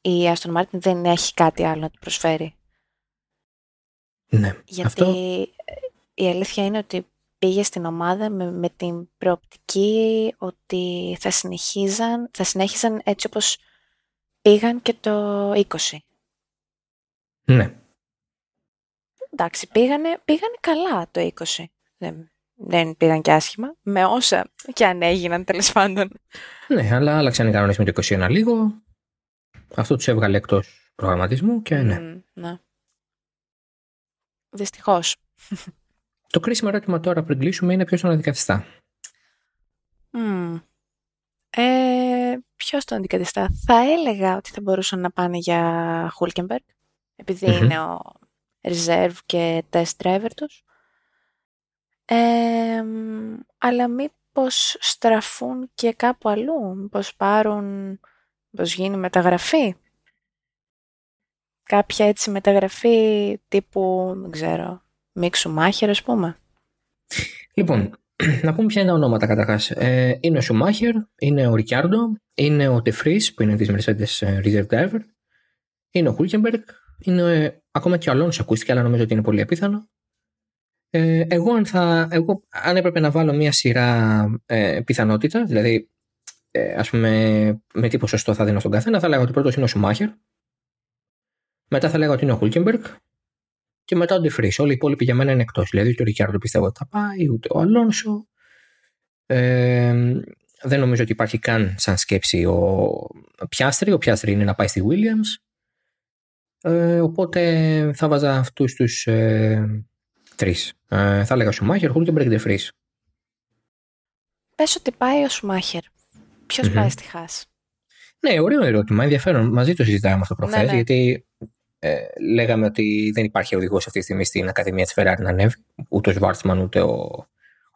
η Aston Martin δεν έχει κάτι άλλο να του προσφέρει. Ναι. Γιατί αυτό... η αλήθεια είναι ότι πήγε στην ομάδα με, με την προοπτική ότι θα συνεχίζαν, θα συνέχιζαν έτσι όπως πήγαν και το 20. Ναι. Εντάξει, πήγανε, πήγανε καλά το 20. Δεν, δεν πήγαν και άσχημα, με όσα και αν έγιναν τέλος πάντων. Ναι, αλλά άλλαξαν οι κανόνες με το 21 λίγο. Αυτό τους έβγαλε εκτός προγραμματισμού και ναι. Mm, ναι. Δυστυχώς. Το κρίσιμο ερώτημα τώρα πριν κλείσουμε είναι ποιος τον αντικαθιστά. Mm. Ε, ποιος τον αντικαθιστά; Θα έλεγα ότι θα μπορούσαν να πάνε για Χούλκεμπεργκ, είναι ο reserve και test driver τους. Ε, αλλά μήπως στραφούν και κάπου αλλού, μήπως πάρουν, μήπως γίνει μεταγραφή; Κάποια έτσι μεταγραφή τύπου, δεν ξέρω, Μίξου Μάχερ, ας πούμε. Λοιπόν, να πούμε ποια είναι τα ονόματα καταρχάς. Ε, είναι ο Σουμάχερ, είναι ο Ρικιάρντο, είναι ο Τεφρή που είναι τη Mercedes ε, Reserve Driver, είναι ο Χούλκεμπεργκ, είναι ε, ακόμα και ο Αλόνσο ακούστηκε, αλλά νομίζω ότι είναι πολύ απίθανο. Ε, εγώ, αν θα, εγώ, αν έπρεπε να βάλω μια σειρά ε, πιθανότητα, δηλαδή ε, ας πούμε, με τι ποσοστό θα δίνω στον καθένα, θα λέγα ότι πρώτος είναι ο Σουμάχερ. Μετά θα λέγα ότι είναι ο Χούλκεμπεργκ. Και μετά ο Ντεφρή. Όλοι οι υπόλοιποι για μένα είναι εκτός. Δηλαδή, ούτε ο Ρικιάρντο πιστεύω ότι θα πάει, ούτε ο Αλόνσο. Ε, δεν νομίζω ότι υπάρχει καν σαν σκέψη ο Πιάστρη. Ο Πιάστρη είναι να πάει στη Williams. Ε, οπότε θα βάζα αυτούς τους ε, τρεις. Ε, θα έλεγα Σουμάχερ, Χούλκεμπεργκ, Ντεφρή. Πες ότι πάει ο Σουμάχερ. Ποιος πάει στη Χάς; Ναι, ωραίο ερώτημα. Ενδιαφέρον. Μαζί το συζητάμε αυτό προχθές. Ναι, ναι. Γιατί ε, λέγαμε ότι δεν υπάρχει οδηγός αυτή τη στιγμή στην Ακαδημία της Ferrari να ανέβει. Ούτε ο Σβάρτσμαν ούτε ο,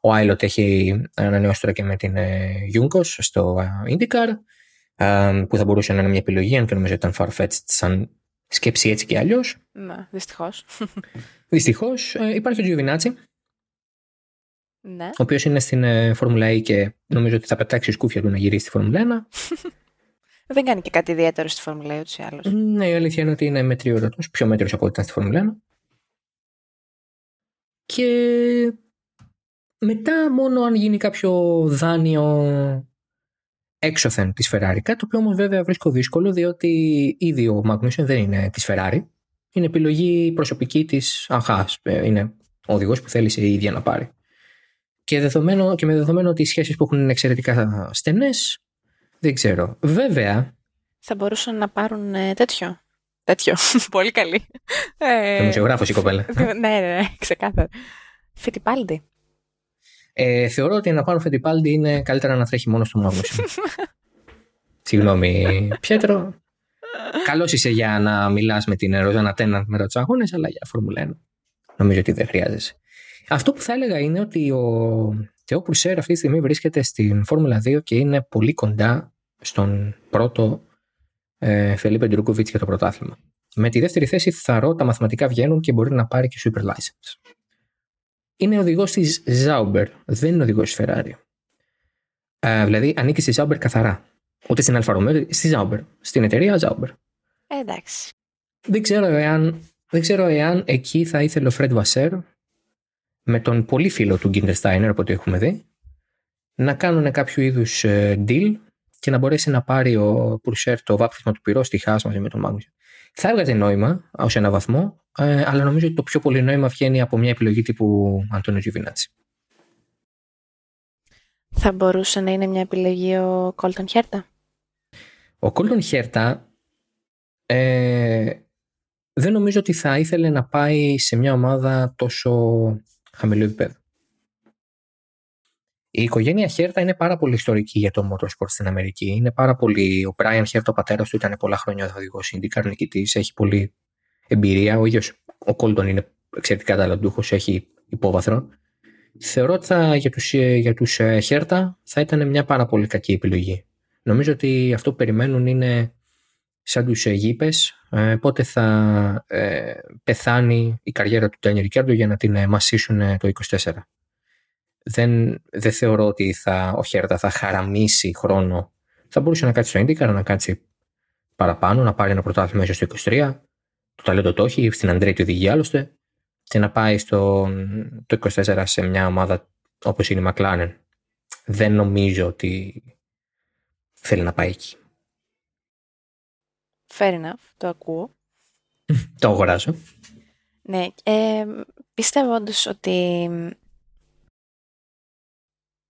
ο Άιλοτ έχει ανανεώσει τώρα και με την ε, στο ε, IndyCar. Ε, που θα μπορούσε να είναι μια επιλογή, αν και νομίζω ότι ήταν farfetched σαν σκέψη έτσι και αλλιώς. Ναι, δυστυχώς. Δυστυχώς. Ε, υπάρχει ο Τζιουβινάτσι, ναι. Ο οποίος είναι στην ε, Φόρμουλα E και νομίζω ότι θα πετάξει σκούφια του να γυρίσει στη Φόρμουλα 1. Δεν κάνει και κάτι ιδιαίτερο στη Φόρμουλα E ούτως ή άλλως. Ναι, η αλήθεια είναι ότι είναι μετριόρατο. Πιο μέτριος από ό,τι ήταν στη Φόρμουλα 1. Και μετά μόνο αν γίνει κάποιο δάνειο έξωθεν της Ferrari. Κάτι το οποίο όμως βέβαια βρίσκω δύσκολο διότι ήδη ο Μάγνουσεν δεν είναι της Ferrari. Είναι επιλογή προσωπική της Αχάς. Ε, είναι ο οδηγός που θέλησε η ίδια να πάρει. Και, δεδομένο, και με δεδομένο ότι οι σχέσεις που έχουν είναι εξαιρετικά στενές, δεν ξέρω. Βέβαια... Θα μπορούσαν να πάρουν ε, τέτοιο. Τέτοιο. Πολύ καλή. Ε, Δημοσιογράφος η κοπέλα. ναι, ναι, ναι, ξεκάθαρα. Φιτιπάλντι. Ε, θεωρώ ότι να πάρουν Φιτιπάλντι είναι καλύτερα να τρέχει μόνος στον Μάγνουσεν. Συγγνώμη, Πιέτρο. Καλό είσαι για να μιλάς με την Ροζάνα Τέναντ με του αγώνες, αλλά για Φόρμουλα 1. Νομίζω ότι δεν χρειάζεσαι. Αυτό που θα έλεγα είναι ότι ο Θεό Πουρσέρ αυτή τη στιγμή βρίσκεται στην Φόρμουλα 2 και είναι πολύ κοντά στον πρώτο ε, Φελίπε Ντρούκοβιτς για το πρωτάθλημα. Με τη δεύτερη θέση θαρώ τα μαθηματικά βγαίνουν και μπορεί να πάρει και super license. Είναι οδηγός της Zauber, δεν είναι οδηγός της Ferrari. Ε, δηλαδή ανήκει στη Zauber καθαρά. Ούτε στην Αλφα Romeo, στη Zauber. Στην εταιρεία Zauber. Ε, εντάξει. Δεν ξέρω εάν, δεν ξέρω εάν εκεί θα ήθελε ο Φρέντ Βασέρ με τον πολύ φίλο του Γκίντερ Στάινερ, από ό,τι έχουμε δει, να κάνουν κάποιο είδους ε, deal και να μπορέσει να πάρει ο Πουρσέρ το βάπτισμα του πυρός στη Χάς μαζί με τον Μάγνουσ. Θα έβγαζε νόημα ως ένα βαθμό, ε, αλλά νομίζω ότι το πιο πολύ νόημα βγαίνει από μια επιλογή τύπου Αντώνιο Τζιβινάτσι. Θα μπορούσε να είναι μια επιλογή ο Κόλτον Χέρτα; Ο Κόλτον Χέρτα ε, δεν νομίζω ότι θα ήθελε να πάει σε μια ομάδα τόσο χαμηλού επίπεδου. Η οικογένεια Χέρτα είναι πάρα πολύ ιστορική για το motorsport στην Αμερική. Είναι πάρα πολύ. Ο Brian Χέρτα, ο πατέρας του, ήταν πολλά χρόνια οδηγός IndyCar νικητή, έχει πολύ εμπειρία. Ο ίδιος ο Κόλτον είναι εξαιρετικά ταλαντούχος, έχει υπόβαθρο. Θεωρώ ότι θα, για τους, για τους ε, Χέρτα θα ήταν μια πάρα πολύ κακή επιλογή. Νομίζω ότι αυτό που περιμένουν είναι σαν τους Αιγύπες ε, πότε θα ε, πεθάνει η καριέρα του Τένιερ Ρικάρντο για να την ε, μασίσουν το 24. Δεν, δεν θεωρώ ότι θα, ο Χέρτα θα χαραμίσει χρόνο. Θα μπορούσε να κάτσει στο IndyCar, να κάτσει παραπάνω, να πάρει ένα πρωτάθλημα μέσα στο 23. Το ταλέντο το έχει, στην Αντρέτη οδηγεί άλλωστε. Και να πάει στο το 24 σε μια ομάδα όπως είναι η McLaren. Δεν νομίζω ότι θέλει να πάει εκεί. Fair enough, το ακούω. το αγοράζω. Ναι, ε, πιστεύω όντως ότι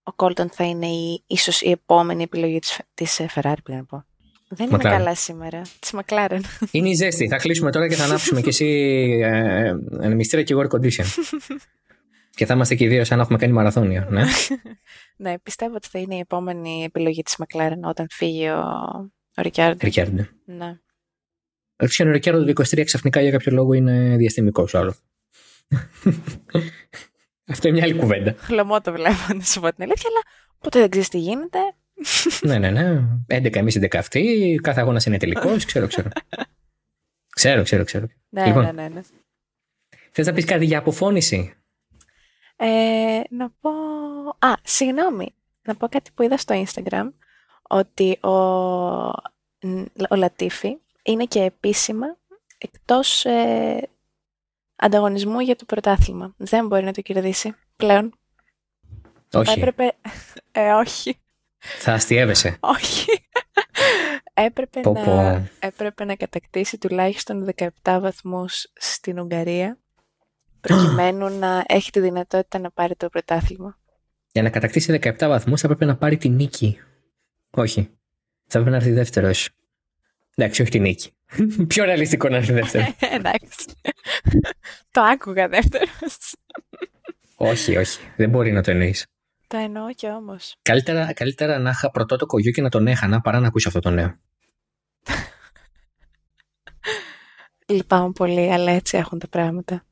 ο Κόλτον θα είναι η, ίσως η επόμενη επιλογή της, της Ferrari, πριν να πω. Δεν είμαι καλά σήμερα. Της Μακλάρεν. Είναι η ζέστη. Θα κλείσουμε τώρα και θα ανάψουμε κι εσύ ε, ε, μυστήρα και εγώ condition. και θα είμαστε και οι δύο σαν να έχουμε κάνει μαραθώνιο. Ναι. ναι, πιστεύω ότι θα είναι η επόμενη επιλογή της Μακλάρεν όταν φύγει ο, ο Ρικιάρντο. Ναι. Άρχισε ο Ρικιάρντο το 23 ξαφνικά για κάποιο λόγο είναι διαστημικός άλλος. Αυτό είναι μια άλλη κουβέντα. Χλωμό το βλέπω, να σου πω την αλήθεια, αλλά ποτέ δεν ξέρεις τι γίνεται. ναι, ναι, ναι. 11 εμείς 11 αυτοί. Κάθε αγώνας είναι τελικός. Ξέρω, ξέρω. ξέρω, ξέρω, ξέρω. Ναι, λοιπόν, ναι, ναι, ναι. Θες να πεις κάτι για αποφώνηση; Ε, να πω. Α, συγγνώμη. Να πω κάτι που είδα στο Instagram. Ότι ο, ο Λατίφη είναι και επίσημα εκτός ε, ανταγωνισμού για το πρωτάθλημα. Δεν μπορεί να το κερδίσει πλέον. Όχι. έπρεπε... Ε, όχι. Θα αστείευεσαι. Όχι. έπρεπε, Πω, να, πω. έπρεπε να κατακτήσει τουλάχιστον 17 βαθμούς στην Ουγγαρία προκειμένου να έχει τη δυνατότητα να πάρει το πρωτάθλημα. Για να κατακτήσει 17 βαθμούς θα πρέπει να πάρει τη νίκη. Όχι. Θα πρέπει να έρθει δεύτερος. Εντάξει, όχι τη νίκη. Πιο ρεαλιστικό να έρθει δεύτερο. Εντάξει. το άκουγα δεύτερος. όχι, όχι. Δεν μπορεί να το εννοείς. Το εννοώ και όμως. Καλύτερα, καλύτερα να είχα πρωτότοκο γιο και να τον έχανα παρά να ακούσει αυτό το νέο. Λυπάμαι πολύ, αλλά έτσι έχουν τα πράγματα.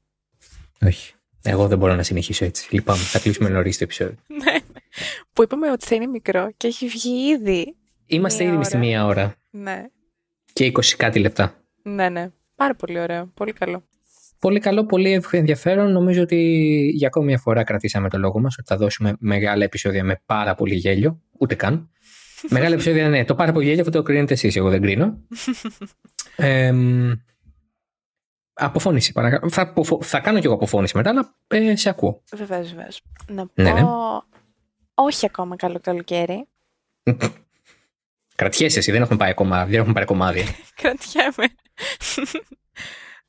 Όχι. Εγώ δεν μπορώ να συνεχίσω έτσι. Λυπάμαι. Θα κλείσουμε νωρίς το επεισόδιο. Ναι. Που είπαμε ότι θα είναι μικρό και έχει βγει ήδη. Είμαστε Μία ήδη στη ώρα. μία ώρα Ναι. Και 20 κάτι λεπτά. Ναι, ναι. Πάρα πολύ ωραίο. Πολύ καλό. Πολύ καλό, πολύ ενδιαφέρον. Νομίζω ότι για ακόμη μια φορά κρατήσαμε το λόγο μας ότι θα δώσουμε μεγάλα επεισόδια με πάρα πολύ γέλιο. Ούτε καν. μεγάλα επεισόδια, ναι. Το πάρα πολύ γέλιο αυτό το κρίνετε εσείς. Εγώ δεν κρίνω. Ε, αποφώνηση, παρακαλώ. Θα, αποφω- θα κάνω κι εγώ αποφώνηση μετά, αλλά ε, σε ακούω. Βεβαίως, βεβαίως. Να πω. Ναι, ναι. Όχι ακόμα καλό καλοκαίρι. Κρατιέσαι εσύ, δεν έχουμε πάει ακόμα, δεν έχουμε πάρει κομμάδι. Κρατιέμαι.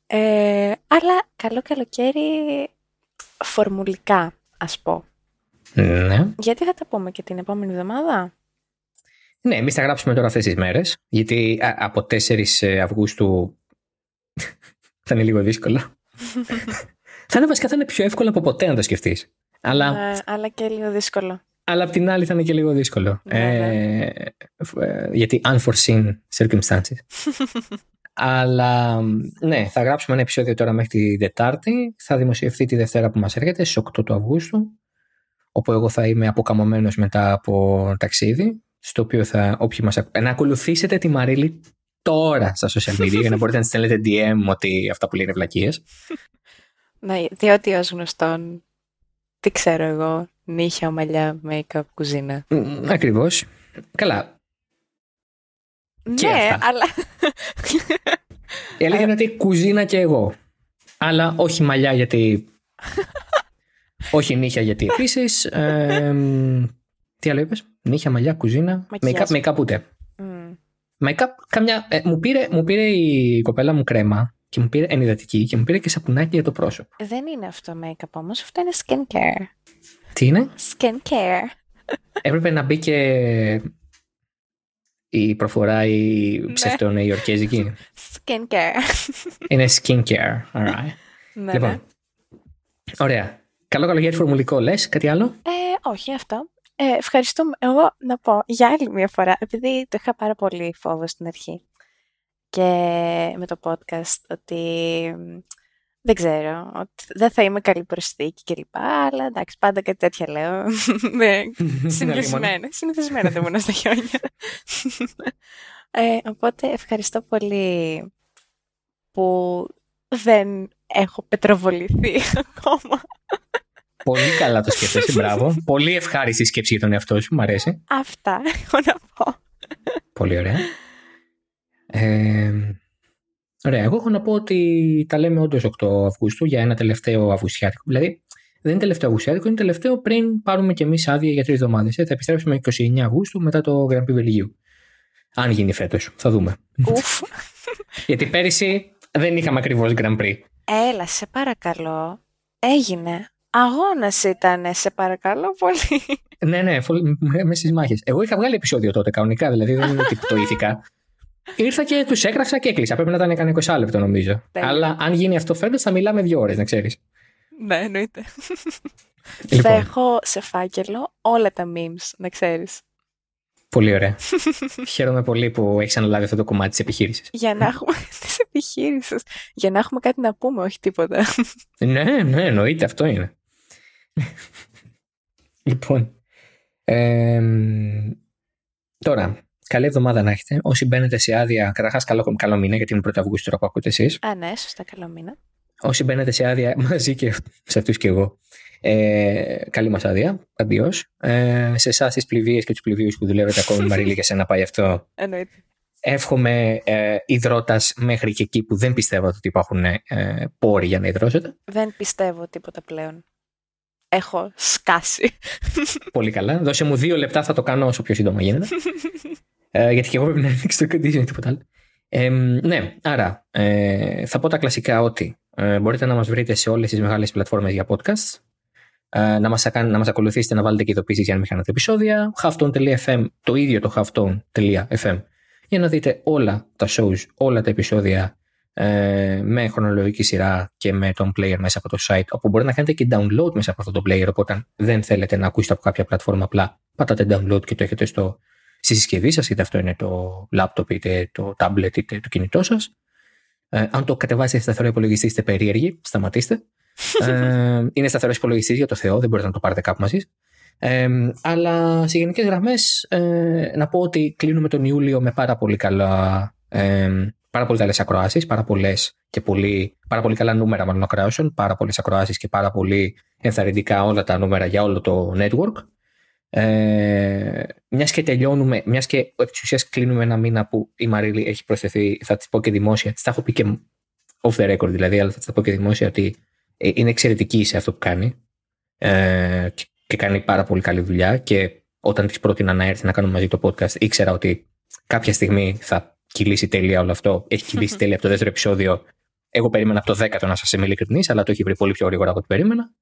ε, αλλά καλό καλοκαίρι φορμουλικά, ας πω. ναι. Γιατί θα τα πούμε και την επόμενη εβδομάδα; Ναι, εμείς θα γράψουμε τώρα αυτές τις μέρες, γιατί α, από 4 Αυγούστου θα είναι λίγο δύσκολο. θα είναι βασικά θα είναι πιο εύκολο από ποτέ να το σκεφτείς. Αλλά, Ε, αλλά και λίγο δύσκολο. Αλλά απ' την άλλη θα είναι και λίγο δύσκολο. Ναι, Ε, ε, γιατί unforeseen circumstances. αλλά ναι, θα γράψουμε ένα επεισόδιο τώρα μέχρι τη Δετάρτη. Θα δημοσιευθεί τη Δευτέρα που μας έρχεται, στις 8 του Αυγούστου. Όπου εγώ θα είμαι αποκαμωμένος μετά από ταξίδι. Στο οποίο θα, όποιοι μας, ακου- να ακολουθήσετε τη Μαρίλη τώρα στα social media για να μπορείτε να της στέλνετε DM ότι αυτά που λένε βλακίες. Ναι, διότι ως γνωστόν, τι ξέρω εγώ, νύχια, μαλλιά, make-up, κουζίνα. Μ, Ακριβώς. Καλά. Και ναι, αυτά. αλλά... Η αλήθεια είναι ότι κουζίνα και εγώ. Αλλά όχι μαλλιά γιατί. όχι νύχια γιατί επίσης. τι άλλο είπες; Νύχια, μαλλιά, κουζίνα. Μακιγιάζ. Make-up, make-up ούτε. Μμ. Make-up, καμιά. ε, μου, πήρε, μου πήρε η κοπέλα μου κρέμα και μου πήρε ενυδατική και μου πήρε και σαπουνάκι για το πρόσωπο. Δεν είναι αυτό make-up όμως, αυτό είναι skincare. Τι είναι; Skincare. Έπρεπε να μπει και η προφορά η Ναι. ψευτονεϊορκέζικη. Skincare. είναι skincare. Alright. ναι, λοιπόν. ναι. Ωραία. Καλό καλοκαίρι φορμουλικό λες. Κάτι άλλο; Ε, όχι αυτό. Ε, ευχαριστούμε. Εγώ να πω για άλλη μια φορά, επειδή το είχα πάρα πολύ φόβο στην αρχή και με το podcast ότι μ, δεν ξέρω, ότι δεν θα είμαι καλή προσθήκη κλπ. Αλλά εντάξει, πάντα κάτι τέτοια λέω. Ναι, συνηθισμένα. Συνηθισμένα δεν ήμουν στα χιόνια. ε, οπότε ευχαριστώ πολύ που δεν έχω πετροβοληθεί ακόμα. Πολύ καλά το σκέφτεσαι, μπράβο. Πολύ ευχάριστη σκέψη για τον εαυτό σου, μου αρέσει. Αυτά έχω να πω. Πολύ ωραία. Ε, ωραία, εγώ έχω να πω ότι τα λέμε όντως 8 Αυγούστου για ένα τελευταίο Αυγουστιάτικο. Δηλαδή, δεν είναι τελευταίο Αυγουστιάτικο, είναι τελευταίο πριν πάρουμε κι εμείς άδεια για τρεις εβδομάδες. Θα επιστρέψουμε 29 Αυγούστου μετά το Grand Prix Βελγίου. Αν γίνει φέτος, θα δούμε. Ουφ. Γιατί πέρυσι δεν είχαμε ακριβώς Grand Prix. Έλα, σε παρακαλώ. Έγινε. Αγώνας ήταν, σε παρακαλώ πολύ. Ναι, ναι, μες στις μάχες. Εγώ είχα βγάλει επεισόδιο τότε κανονικά, δηλαδή δεν είναι ότι πτωήθηκα. Ήρθα και τους έγραψα και έκλεισα. Πρέπει να ήταν κανένα 20 λεπτό νομίζω. Τέλεια. Αλλά αν γίνει αυτό φέτος θα μιλάμε δύο ώρες, να ξέρεις. ναι, εννοείται. Θα Λοιπόν, έχω σε φάκελο όλα τα memes, να ξέρεις. πολύ ωραία. Χαίρομαι πολύ που έχεις αναλάβει αυτό το κομμάτι της επιχείρησης. Για να έχουμε τις επιχείρησεις. Για να έχουμε κάτι να πούμε, όχι τίποτα. ναι, ναι, εννοείται, αυτό είναι. λοιπόν. εμ, τώρα, καλή εβδομάδα να έχετε. Όσοι μπαίνετε σε άδεια, καταρχάς καλό, καλό μήνα, γιατί είναι 1 Αυγούστου τώρα που ακούτε εσείς. Α, ναι, σωστά, καλό μήνα. Όσοι μπαίνετε σε άδεια μαζί και σε αυτούς και εγώ. Ε, καλή μας άδεια, αντίο. Ε, σε εσάς τις πληβίες και τους πληβίους που δουλεύετε ακόμη, Μαρίλη, και σε να πάει αυτό. Εννοείται. Εύχομαι ε, υδρότας μέχρι και εκεί που δεν πιστεύω ότι υπάρχουν ε, πόροι για να υδρώσετε. Δεν πιστεύω τίποτα πλέον. έχω σκάσει. Πολύ καλά. Δώσε μου δύο λεπτά, θα το κάνω όσο πιο σύντομα γίνεται. ε, γιατί και εγώ πρέπει να ανοίξω το condition τίποτα άλλο. Ε, ναι, άρα ε, θα πω τα κλασικά ότι ε, μπορείτε να μας βρείτε σε όλες τις μεγάλες πλατφόρμες για podcast. Ε, να, μας, να μας ακολουθήσετε, να βάλετε και ειδοποιήσεις για να μην χάνετε επεισόδια. halftone.fm, το ίδιο το halftone.fm για να δείτε όλα τα shows, όλα τα επεισόδια ε, με χρονολογική σειρά και με τον player μέσα από το site, όπου μπορεί να κάνετε και download μέσα από αυτό το player, οπότε δεν θέλετε να ακούσετε από κάποια πλατφόρμα, απλά πατάτε download και το έχετε στο, στη συσκευή σας, είτε αυτό είναι το laptop, είτε το tablet, είτε το κινητό σας. Ε, αν το κατεβάσετε σταθερό υπολογιστή, είστε περίεργοι, σταματήστε. ε, είναι σταθερός υπολογιστής για το Θεό, δεν μπορείτε να το πάρετε κάπου μαζί. Ε, αλλά σε γενικές γραμμές, ε, να πω ότι κλείνουμε τον Ιούλιο με πάρα πολύ καλά. Ε, πάρα πολύ καλές ακροάσεις, πάρα πολλές και πολύ, πάρα πολύ καλά νούμερα μάλλον ακροάσεων, πάρα πολλές ακροάσεις και πάρα πολύ ενθαρρυντικά όλα τα νούμερα για όλο το network. Ε, μιας και τελειώνουμε, μιας και επί της ουσίας κλείνουμε ένα μήνα που η Μαρίλη έχει προσθεθεί, θα της πω και δημόσια, της τα έχω πει και off the record δηλαδή, αλλά θα της τα πω και δημόσια ότι ε, είναι εξαιρετική σε αυτό που κάνει ε, και κάνει πάρα πολύ καλή δουλειά. Και όταν της πρότεινα να έρθει να κάνουμε μαζί το podcast, ήξερα ότι κάποια στιγμή θα κυλήσει τέλεια όλο αυτό. Έχει κυλήσει τέλεια από το δεύτερο επεισόδιο. Εγώ περίμενα από το δέκατο να σας είμαι ειλικρινής, αλλά το έχει βρει πολύ πιο γρήγορα από ό,τι περίμενα.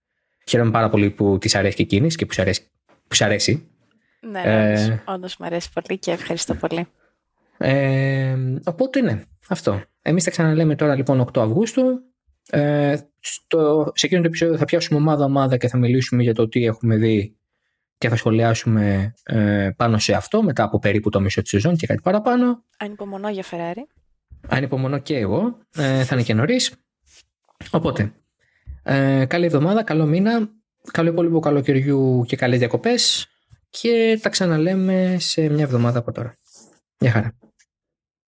Χαίρομαι πάρα πολύ που της αρέσει και εκείνης και που σου αρέσει. Που σ αρέσει. Ναι, ε, όντως μου αρέσει πολύ και ευχαριστώ πολύ. Ε, οπότε ναι, αυτό. Εμείς θα ξαναλέμε τώρα λοιπόν 8 Αυγούστου. Ε, στο, σε εκείνο το επεισόδιο θα πιάσουμε ομάδα-ομάδα και θα μιλήσουμε για το τι έχουμε δει και θα σχολιάσουμε ε, πάνω σε αυτό μετά από περίπου το μισό της σεζόν και κάτι παραπάνω. Ανυπομονώ για Ferrari. Ανυπομονώ και εγώ. Ε, θα είναι και νωρίς. Οπότε, ε, καλή εβδομάδα, καλό μήνα, καλό υπόλοιπο καλοκαιριού και καλές διακοπές και τα ξαναλέμε σε μια εβδομάδα από τώρα. Γεια χαρά.